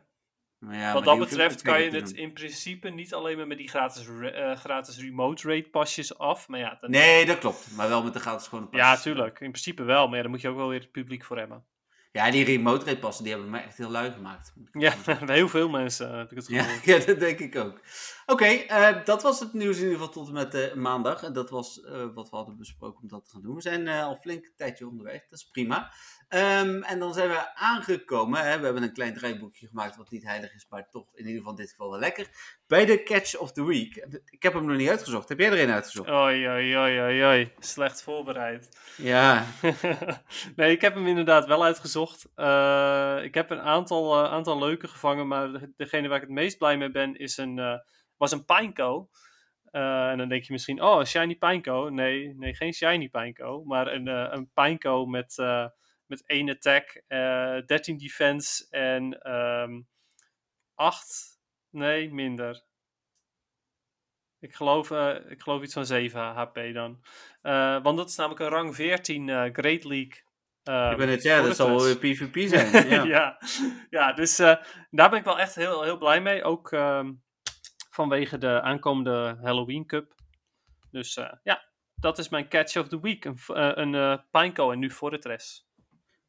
ja, Wat dat betreft kan je het in principe niet alleen maar met die gratis, eh, gratis remote rate pasjes af. Maar ja, dan, Nee, dat klopt. Maar wel met de gratis gewone ja, pasjes. tuurlijk. In principe wel. Maar ja, dan moet je ook wel weer het publiek voor hebben. Ja, die remote rate passen, die hebben mij echt heel lui gemaakt. Ja, heel veel mensen heb ik het Ja, gevoel. ja, dat denk ik ook. Oké, eh, dat was het nieuws in ieder geval tot en met eh, maandag. En dat was eh, wat we hadden besproken om dat te gaan doen. We zijn al flink een tijdje onderweg, dat is prima. Ehm, en dan zijn we aangekomen. Hè? We hebben een klein draaiboekje gemaakt wat niet heilig is, maar toch in ieder geval in dit geval wel lekker. Bij de Catch of the Week. Ik heb hem nog niet uitgezocht. Heb jij er een uitgezocht? Oei, oei, oei, oei. Slecht voorbereid. Ja, nee, ik heb hem inderdaad wel uitgezocht. Ik heb een aantal, aantal leuke gevangen, maar de- degene waar ik het meest blij mee ben is een, was een Pineco. Eh, en dan denk je misschien, oh, een Shiny Pineco. Nee, nee geen Shiny Pineco, maar een, eh een Pineco met, eh, met 1 attack, eh 13 defense en ehm 8, nee, minder. Ik geloof, ik geloof iets van 7 HP dan. Want dat is namelijk een rang 14 eh, Great League. eh, ik ben het, ja, dat zal wel weer PvP zijn. Ja. ja. ja, dus daar ben ik wel echt heel, heel blij mee. Ook ehm, vanwege de aankomende Halloween Cup. Dus eh, ja, dat is mijn catch of the week. Een, eh, een eh, Pineco en nu Fortress.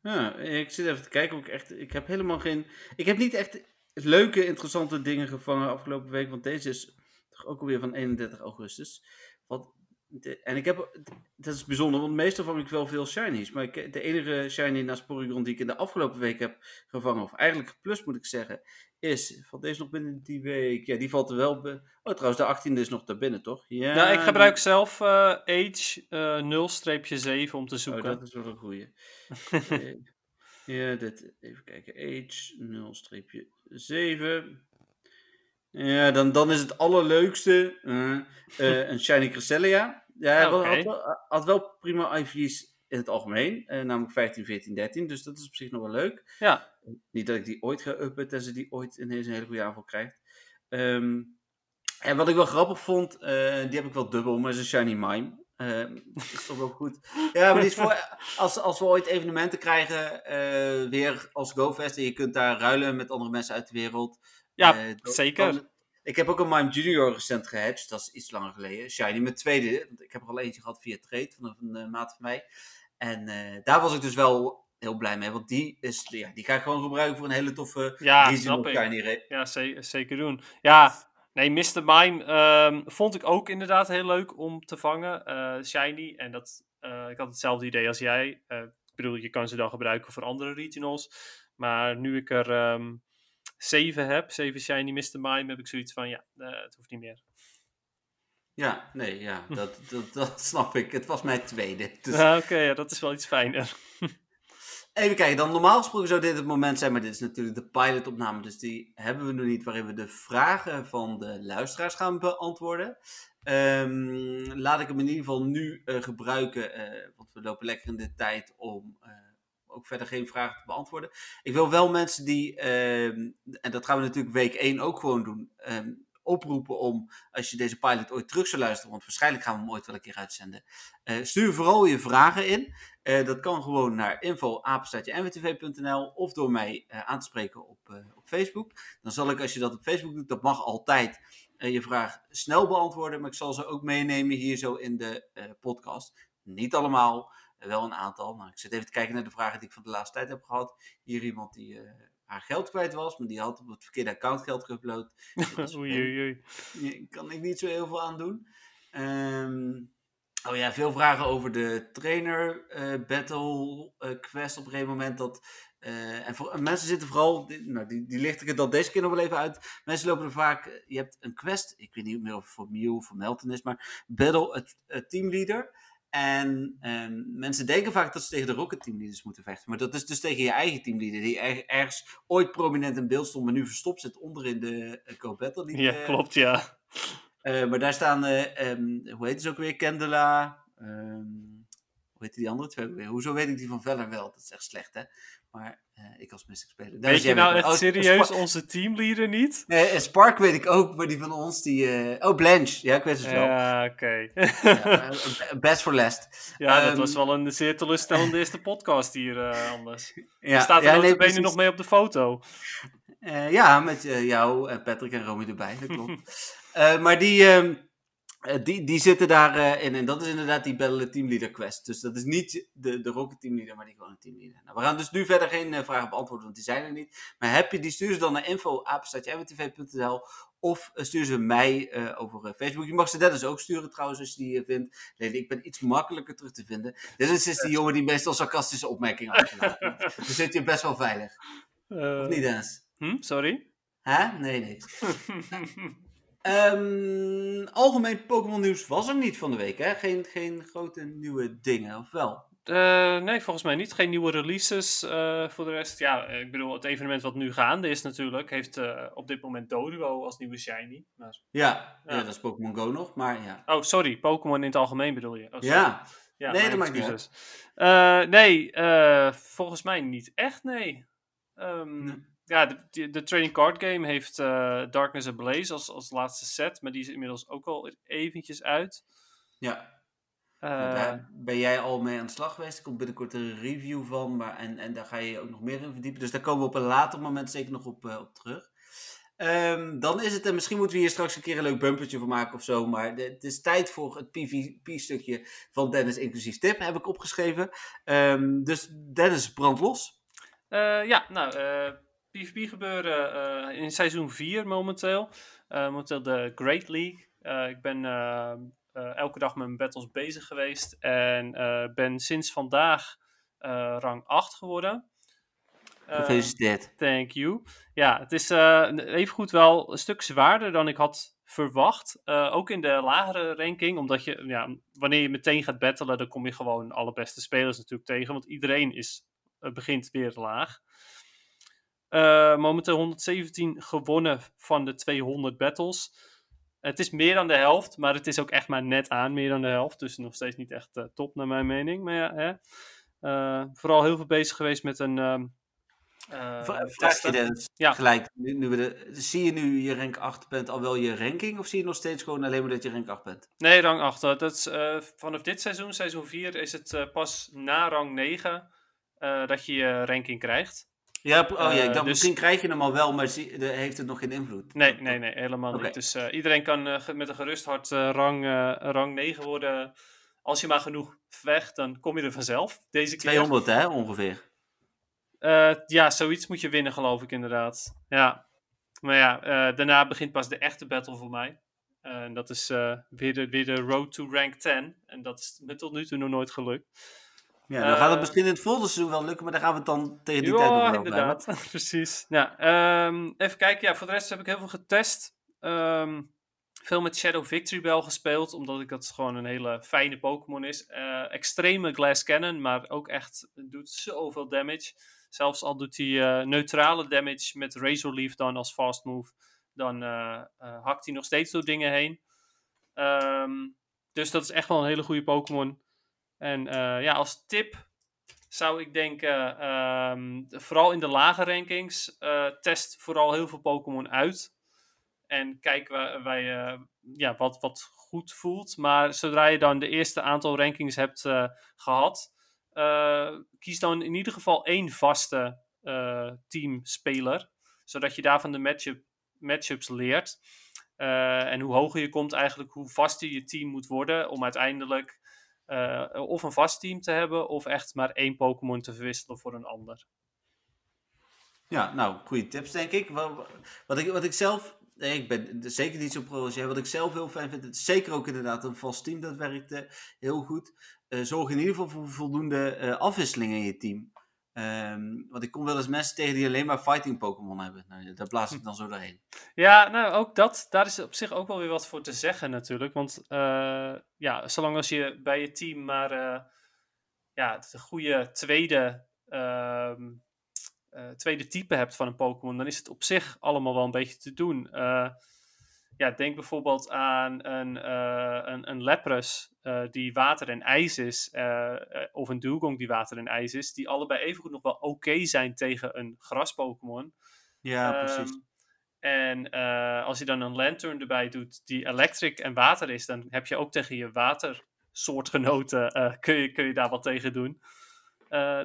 Ja, ik zit even te kijken. Ik, echt, ik heb helemaal geen. Ik heb niet echt leuke, interessante dingen gevangen afgelopen week. Want deze is toch ook alweer van 31 augustus. Wat, de- en ik heb. Dat is bijzonder, want meestal vang ik wel veel shinies. Maar ik, de enige shiny naast Porygon die ik in de afgelopen week heb gevangen, of eigenlijk geplust moet ik zeggen, is. Valt deze nog binnen die week? Ja, die valt er wel bij. Oh, trouwens, de 18e is nog daar binnen, toch? Ja, nou, ik die- gebruik zelf eh, Age eh 0-7 om te Oh, zoeken. dat is wel een goeie. Eh, ja, dit, even kijken. Age 0-7. Ja, dan, dan is het allerleukste eh, een Shiny Cresselia. Ja, hij had, wel, had wel prima IV's in het algemeen. eh, namelijk 15, 14, 13. Dus dat is op zich nog wel leuk. Ja. Niet dat ik die ooit ga uppen, tenzij die ooit ineens een hele goede aanval krijgt. Ehm, en wat ik wel grappig vond, die heb ik wel dubbel, maar is een Shiny Mime. Ehm, is toch wel goed. Ja, maar die is voor, als, als we ooit evenementen krijgen, weer als GoFest, en je kunt daar ruilen met andere mensen uit de wereld. Ja, eh, zeker. ik heb ook een Mime Junior recent gehatcht, dat is iets langer geleden. Shiny met tweede, want ik heb er al eentje gehad via trade van een eh, maat van mij. En eh, daar was ik dus wel heel blij mee, want die, is, ja, die ga ik gewoon gebruiken voor een hele toffe Ja, snap ik. Shiny. Ja, ze- zeker doen. Ja, nee, Mr. Mime ehm, vond ik ook inderdaad heel leuk om te vangen. shiny. En dat ik had hetzelfde idee als jij. ik bedoel, je kan ze dan gebruiken voor andere regionals. Maar nu ik er ehm, zeven heb, zeven shiny Mr. Mime, heb ik zoiets van, ja, het hoeft niet meer. Ja, nee, ja, dat, dat, dat snap ik. Het was mijn tweede. Dus... Oké, ja, dat is wel iets fijner. Even kijken, dan normaal gesproken zou dit het moment zijn, maar dit is natuurlijk de pilotopname, dus die hebben we nu niet, waarin we de vragen van de luisteraars gaan beantwoorden. Um, laat ik hem in ieder geval nu uh, gebruiken, uh, want we lopen lekker in de tijd om uh, ook verder geen vragen te beantwoorden. Ik wil wel mensen die, ehm, en dat gaan we natuurlijk week 1 ook gewoon doen, um, oproepen om, als je deze pilot ooit terug zou luisteren, want waarschijnlijk gaan we hem ooit wel een keer uitzenden, uh, stuur vooral je vragen in. Uh, dat kan gewoon naar info.nl of door mij uh, aan te spreken op, op Facebook. Dan zal ik, als je dat op Facebook doet, dat mag altijd, je vraag snel beantwoorden. Maar ik zal ze ook meenemen hier zo in de podcast. Niet allemaal, wel een aantal. Nou, ik zit even te kijken naar de vragen die ik van de laatste tijd heb gehad. Hier iemand die haar geld kwijt was, maar die had op het verkeerde account geld geüpload. oei, oei, oei. Daar kan ik niet zo heel veel aan doen. Um, oh ja, veel vragen over de trainer uh, battle uh, quest op een gegeven moment. Dat, en, voor, en, mensen zitten vooral, die, nou, die, die licht ik het al deze keer nog wel even uit. Mensen lopen er vaak, je hebt een quest, ik weet niet meer of het voor Mew of voor Melton is, maar battle het, het teamleader. En um, mensen denken vaak dat ze tegen de Rocket teamleaders moeten vechten. Maar dat is dus tegen je eigen teamleader. Die er, ergens ooit prominent in beeld stond, maar nu verstopt zit onder in de uh, Co-Battle. Ja, uh, klopt, ja. Uh, maar daar staan, um, hoe heet ze ook weer? Kendala. Um, hoe heet die andere twee weer? Hoezo weet ik die van Veller wel? Dat is echt slecht, hè? Maar uh, ik als Mystic speler. Weet je nou echt oh, serieus onze teamleader niet? Nee, en Spark weet ik ook, maar die van ons, die... Uh, oh, Blanche. Ja, ik weet het wel. Ja, oké. Okay. ja, best for last. Ja, um, dat was wel een zeer teleurstellende eerste podcast hier uh, anders. Ja, staat er ja, nee, benen nog mee op de foto. ja, met jou, Patrick en Romy erbij, dat klopt. maar die... Um, uh, die, die zitten daarin. Uh, in. En dat is inderdaad die Battle Teamleader Quest. Dus dat is niet de, de Rocket Teamleader, maar die gewone Teamleader. Nou, we gaan dus nu verder geen uh, vragen beantwoorden, want die zijn er niet. Maar heb je die, stuur ze dan naar info.apenstatje.tv.nl of stuur ze mij over Facebook. Je mag ze Dennis ook sturen trouwens, als je die vindt. Nee, ik ben iets makkelijker terug te vinden. Dit is die jongen die meestal sarcastische opmerkingen maakt. dus zit je best wel veilig. of niet, Dennis? Hm? Sorry? Hè? Nee, nee. Um, algemeen Pokémon nieuws was er niet van de week, hè? Geen, geen grote nieuwe dingen, of wel? Uh, nee, volgens mij niet. Geen nieuwe releases uh, voor de rest. Ja, ik bedoel, het evenement wat nu gaande is natuurlijk, heeft uh, op dit moment Doduo als nieuwe shiny. Maar, ja, ja. ja, dat is Pokémon Go nog, maar ja. Oh, sorry, Pokémon in het algemeen bedoel je? Oh, ja. ja, nee, dat maakt niet uit. nee, volgens mij niet echt, nee. Um, nee ja, de, de, trading card game heeft uh, Darkness Ablaze als, als laatste set, maar die is inmiddels ook al eventjes uit. Ja. Uh, daar ben jij al mee aan de slag geweest. Er komt binnenkort een review van, maar, en, en daar ga je ook nog meer in verdiepen. Dus daar komen we op een later moment zeker nog op, uh, op terug. Um, dan is het, en misschien moeten we hier straks een keer een leuk bumpertje voor maken of zo, maar de, het is tijd voor het PvP-stukje van Dennis inclusief tip, heb ik opgeschreven. Um, dus Dennis, brand los. ja, nou, PvP gebeuren uh, in seizoen 4 momenteel. Uh, momenteel de Great League. Uh, ik ben elke dag met mijn battles bezig geweest. En ben sinds vandaag rang 8 geworden. Gefeliciteerd. thank you. Ja, het is even goed wel een stuk zwaarder dan ik had verwacht. ook in de lagere ranking. Omdat je, ja, wanneer je meteen gaat battelen, dan kom je gewoon alle beste spelers natuurlijk tegen. Want iedereen is, begint weer laag. Uh, momenteel 117 gewonnen van de 200 battles. Het is meer dan de helft, maar het is ook echt maar net aan meer dan de helft. Dus nog steeds niet echt uh, top naar mijn mening. Maar ja, hè. Uh, vooral heel veel bezig geweest met een... Uh, Vraag je Dennis, ja. gelijk, nu, nu we de, zie je nu je rank 8 bent al wel je ranking? Of zie je nog steeds gewoon alleen maar dat je rank 8 bent? Nee, rang 8. Dat is, vanaf dit seizoen, seizoen 4, is het pas na rang 9 dat je je ranking krijgt. Ja, oh ja, ik dacht, dus... misschien krijg je hem al wel, maar heeft het nog geen invloed? Nee, nee, nee, helemaal niet. Dus uh, iedereen kan uh, met een gerust hart uh, rang, rang 9 worden. Als je maar genoeg vecht, dan kom je er vanzelf. Deze keer. 200 hè, ongeveer? ja, zoiets moet je winnen, geloof ik inderdaad. Ja. Maar ja, daarna begint pas de echte battle voor mij. En dat is weer, de, weer de road to rank 10. En dat is me tot nu toe nog nooit gelukt. Ja, dan gaat het uh, misschien in het volgende seizoen wel lukken, maar dan gaan we het dan tegen die tijd nog wel inderdaad. Precies. Ja, um, even kijken. Ja, voor de rest heb ik heel veel getest. Um, veel met Shadow Victory Bell gespeeld, omdat ik dat gewoon een hele fijne Pokémon is. Uh, extreme Glass Cannon, maar ook echt doet zoveel damage. Zelfs al doet hij uh, neutrale damage met Razor Leaf dan als fast move, dan uh, hakt hij nog steeds door dingen heen. Um, dus dat is echt wel een hele goede Pokémon. En ja, als tip zou ik denken, um, vooral in de lage rankings, test vooral heel veel Pokémon uit. En kijk waar, waar je, ja, wat, wat goed voelt. Maar zodra je dan de eerste aantal rankings hebt gehad, kies dan in ieder geval één vaste teamspeler. Zodat je daarvan de matchup, matchups leert. en hoe hoger je komt, eigenlijk hoe vaster je team moet worden. Om uiteindelijk of een vast team te hebben, of echt maar één Pokémon te verwisselen voor een ander. Ja, nou, goede tips denk ik. Wat, wat ik. wat ik zelf ik ben zeker niet zo pro als. Wat ik zelf heel fijn vind, zeker ook inderdaad een vast team, dat werkt heel goed. Uh, zorg in ieder geval voor voldoende uh, afwisseling in je team. Um, want ik kom wel eens mensen tegen die alleen maar fighting Pokémon hebben. Nou, daar blaas ik dan zo doorheen. Ja, nou ook dat. Daar is op zich ook wel weer wat voor te zeggen natuurlijk. Want ja, zolang als je bij je team maar ja, de goede tweede ehm, uh, tweede type hebt van een Pokémon, dan is het op zich allemaal wel een beetje te doen. Ja, denk bijvoorbeeld aan een, uh, een, een Lapras die water en ijs is, of een Dugong die water en ijs is, die allebei evengoed nog wel oké okay zijn tegen een gras-Pokémon. Ja, um, precies. En als je dan een Lantern erbij doet die electric en water is, dan heb je ook tegen je watersoortgenoten, kun, je, kun je daar wat tegen doen.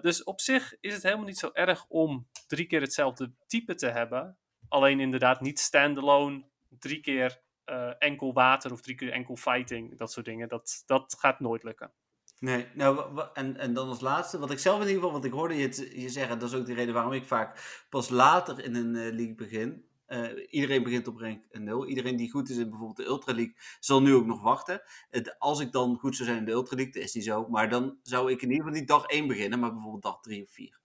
Dus op zich is het helemaal niet zo erg om drie keer hetzelfde type te hebben. Alleen inderdaad niet standalone, drie keer uh, enkel water of drie keer enkel fighting, dat soort dingen. Dat, dat gaat nooit lukken. Nee, nou, en, en dan als laatste, wat ik zelf in ieder geval, wat ik hoorde je, je zeggen, dat is ook de reden waarom ik vaak pas later in een uh, league begin. Uh, iedereen begint op rank 0. Iedereen die goed is in bijvoorbeeld de Ultra League zal nu ook nog wachten. Als ik dan goed zou zijn in de Ultra League, dat is niet zo. Maar dan zou ik in ieder geval niet dag 1 beginnen, maar bijvoorbeeld dag 3 of 4.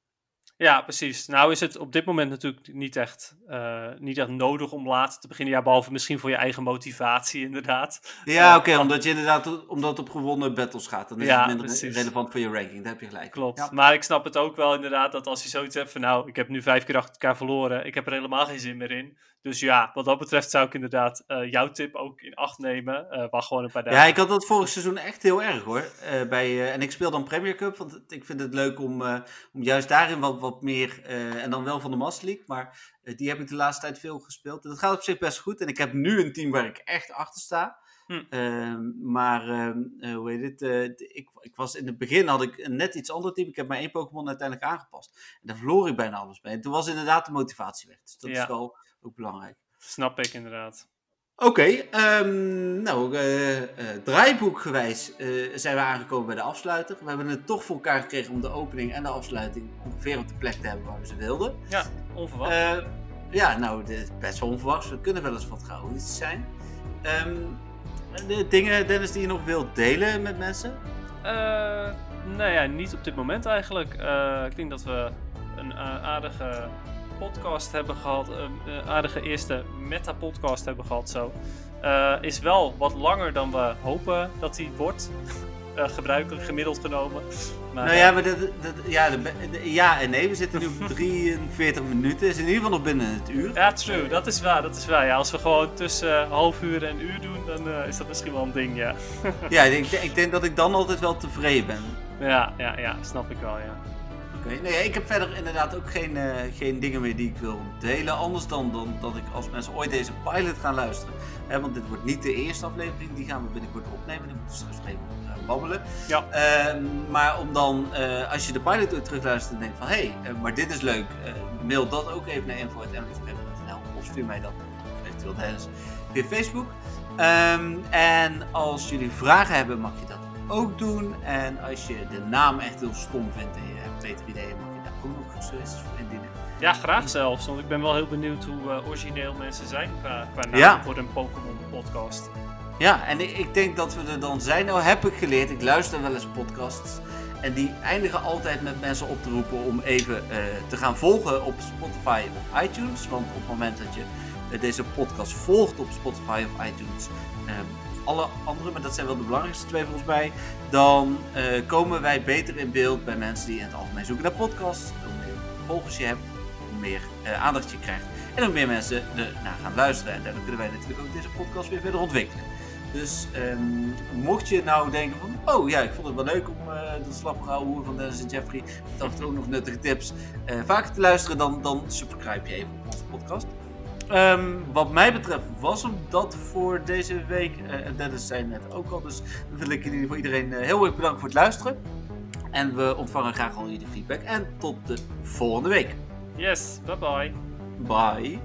Ja, precies. Nou is het op dit moment natuurlijk niet echt, uh, niet echt nodig om laat te beginnen. Ja, behalve misschien voor je eigen motivatie, inderdaad. Ja, uh, oké, okay, omdat je inderdaad omdat het op gewonnen battles gaat. Dan is ja, het minder precies. relevant voor je ranking. Daar heb je gelijk. Klopt. Ja. Maar ik snap het ook wel inderdaad dat als je zoiets hebt van nou, ik heb nu vijf keer achter elkaar verloren. Ik heb er helemaal geen zin meer in. Dus ja, wat dat betreft zou ik inderdaad uh, jouw tip ook in acht nemen. Uh, wacht gewoon een paar dagen. Ja, ik had dat vorig seizoen echt heel erg hoor. Uh, bij, en ik speel dan Premier Cup, want ik vind het leuk om, om juist daarin wat, wat meer, en dan wel van de Master League, maar die heb ik de laatste tijd veel gespeeld. En dat gaat op zich best goed. En ik heb nu een team waar ik echt achter sta. Hm. Ehm, maar ehm, hoe heet het? ik, ik was in het begin had ik net iets ander team. Ik heb maar één Pokémon uiteindelijk aangepast. En daar verloor ik bijna alles mee. En toen was inderdaad de motivatie weg. Dus dat ja. is wel ook belangrijk. Snap ik inderdaad. Oké, okay, um, nou, uh, uh, draaiboekgewijs zijn we aangekomen bij de afsluiter. We hebben het toch voor elkaar gekregen om de opening en de afsluiting ongeveer op de plek te hebben waar we ze wilden. Ja, onverwacht. ja, nou, dit is best wel onverwacht. We kunnen wel eens wat chaotisch zijn. Um, de dingen, Dennis, die je nog wilt delen met mensen? nou ja, niet op dit moment eigenlijk. ik denk dat we een aardige podcast hebben gehad, een uh, aardige eerste meta-podcast hebben gehad zo. Uh, is wel wat langer dan we hopen dat hij wordt. Uh, gebruikelijk gemiddeld genomen. Maar, nou ja, maar dat, dat, ja, de, de, ja en nee, we zitten nu op 43 minuten. Is in ieder geval nog binnen het uur. Ja, true. Dat is waar. Dat is waar. Ja, als we gewoon tussen half uur en uur doen, dan is dat misschien wel een ding, ja. ja, ik, ik denk dat ik dan altijd wel tevreden ben. Ja, ja, ja, snap ik wel, ja. Okay. Nee, ik heb verder inderdaad ook geen, uh, geen dingen meer die ik wil delen. Anders dan, dan dat ik als mensen ooit deze pilot gaan luisteren. Hè, want dit wordt niet de eerste aflevering, die gaan we binnenkort opnemen. Die moeten we straks even babbelen. Ja. Uh, maar om dan, uh, als je de pilot ook terugluistert en denkt van... Hé, hey, maar dit is leuk. mail dat ook even naar info.mltv.nl of stuur mij dat eventueel Dennis via Facebook. Um, en als jullie vragen hebben, mag je dat ook doen. En als je de naam echt heel stom vindt en je hebt betere ideeën, mag je daar ook nog suggesties voor indienen. Ja, graag zelfs. Want ik ben wel heel benieuwd hoe uh, origineel mensen zijn qua, qua naam ja. voor een Pokémon podcast. Ja, en ik, ik denk dat we er dan zijn. Nou heb ik geleerd, ik luister wel eens podcasts. En die eindigen altijd met mensen op te roepen om even uh, te gaan volgen op Spotify of iTunes. Want op het moment dat je uh, deze podcast volgt op Spotify of iTunes, of alle andere, maar dat zijn wel de belangrijkste twee volgens mij, dan komen wij beter in beeld bij mensen die in het algemeen zoeken naar podcasts. Hoe meer volgers je hebt, hoe meer aandacht je krijgt. En hoe meer mensen ernaar gaan luisteren. En daardoor kunnen wij natuurlijk ook deze podcast weer verder ontwikkelen. Dus um, mocht je nou denken van, oh ja, ik vond het wel leuk om uh, de slapgehouden van Dennis en Jeffrey met af en toe ook nog nuttige tips uh, vaker te luisteren, dan, dan subscribe je even op onze podcast. Um, wat mij betreft was hem dat voor deze week. Uh, en Dennis zei net ook al, dus dan wil ik in ieder geval iedereen heel erg bedanken voor het luisteren. En we ontvangen graag al jullie feedback. En tot de volgende week. Yes, bye bye. Bye.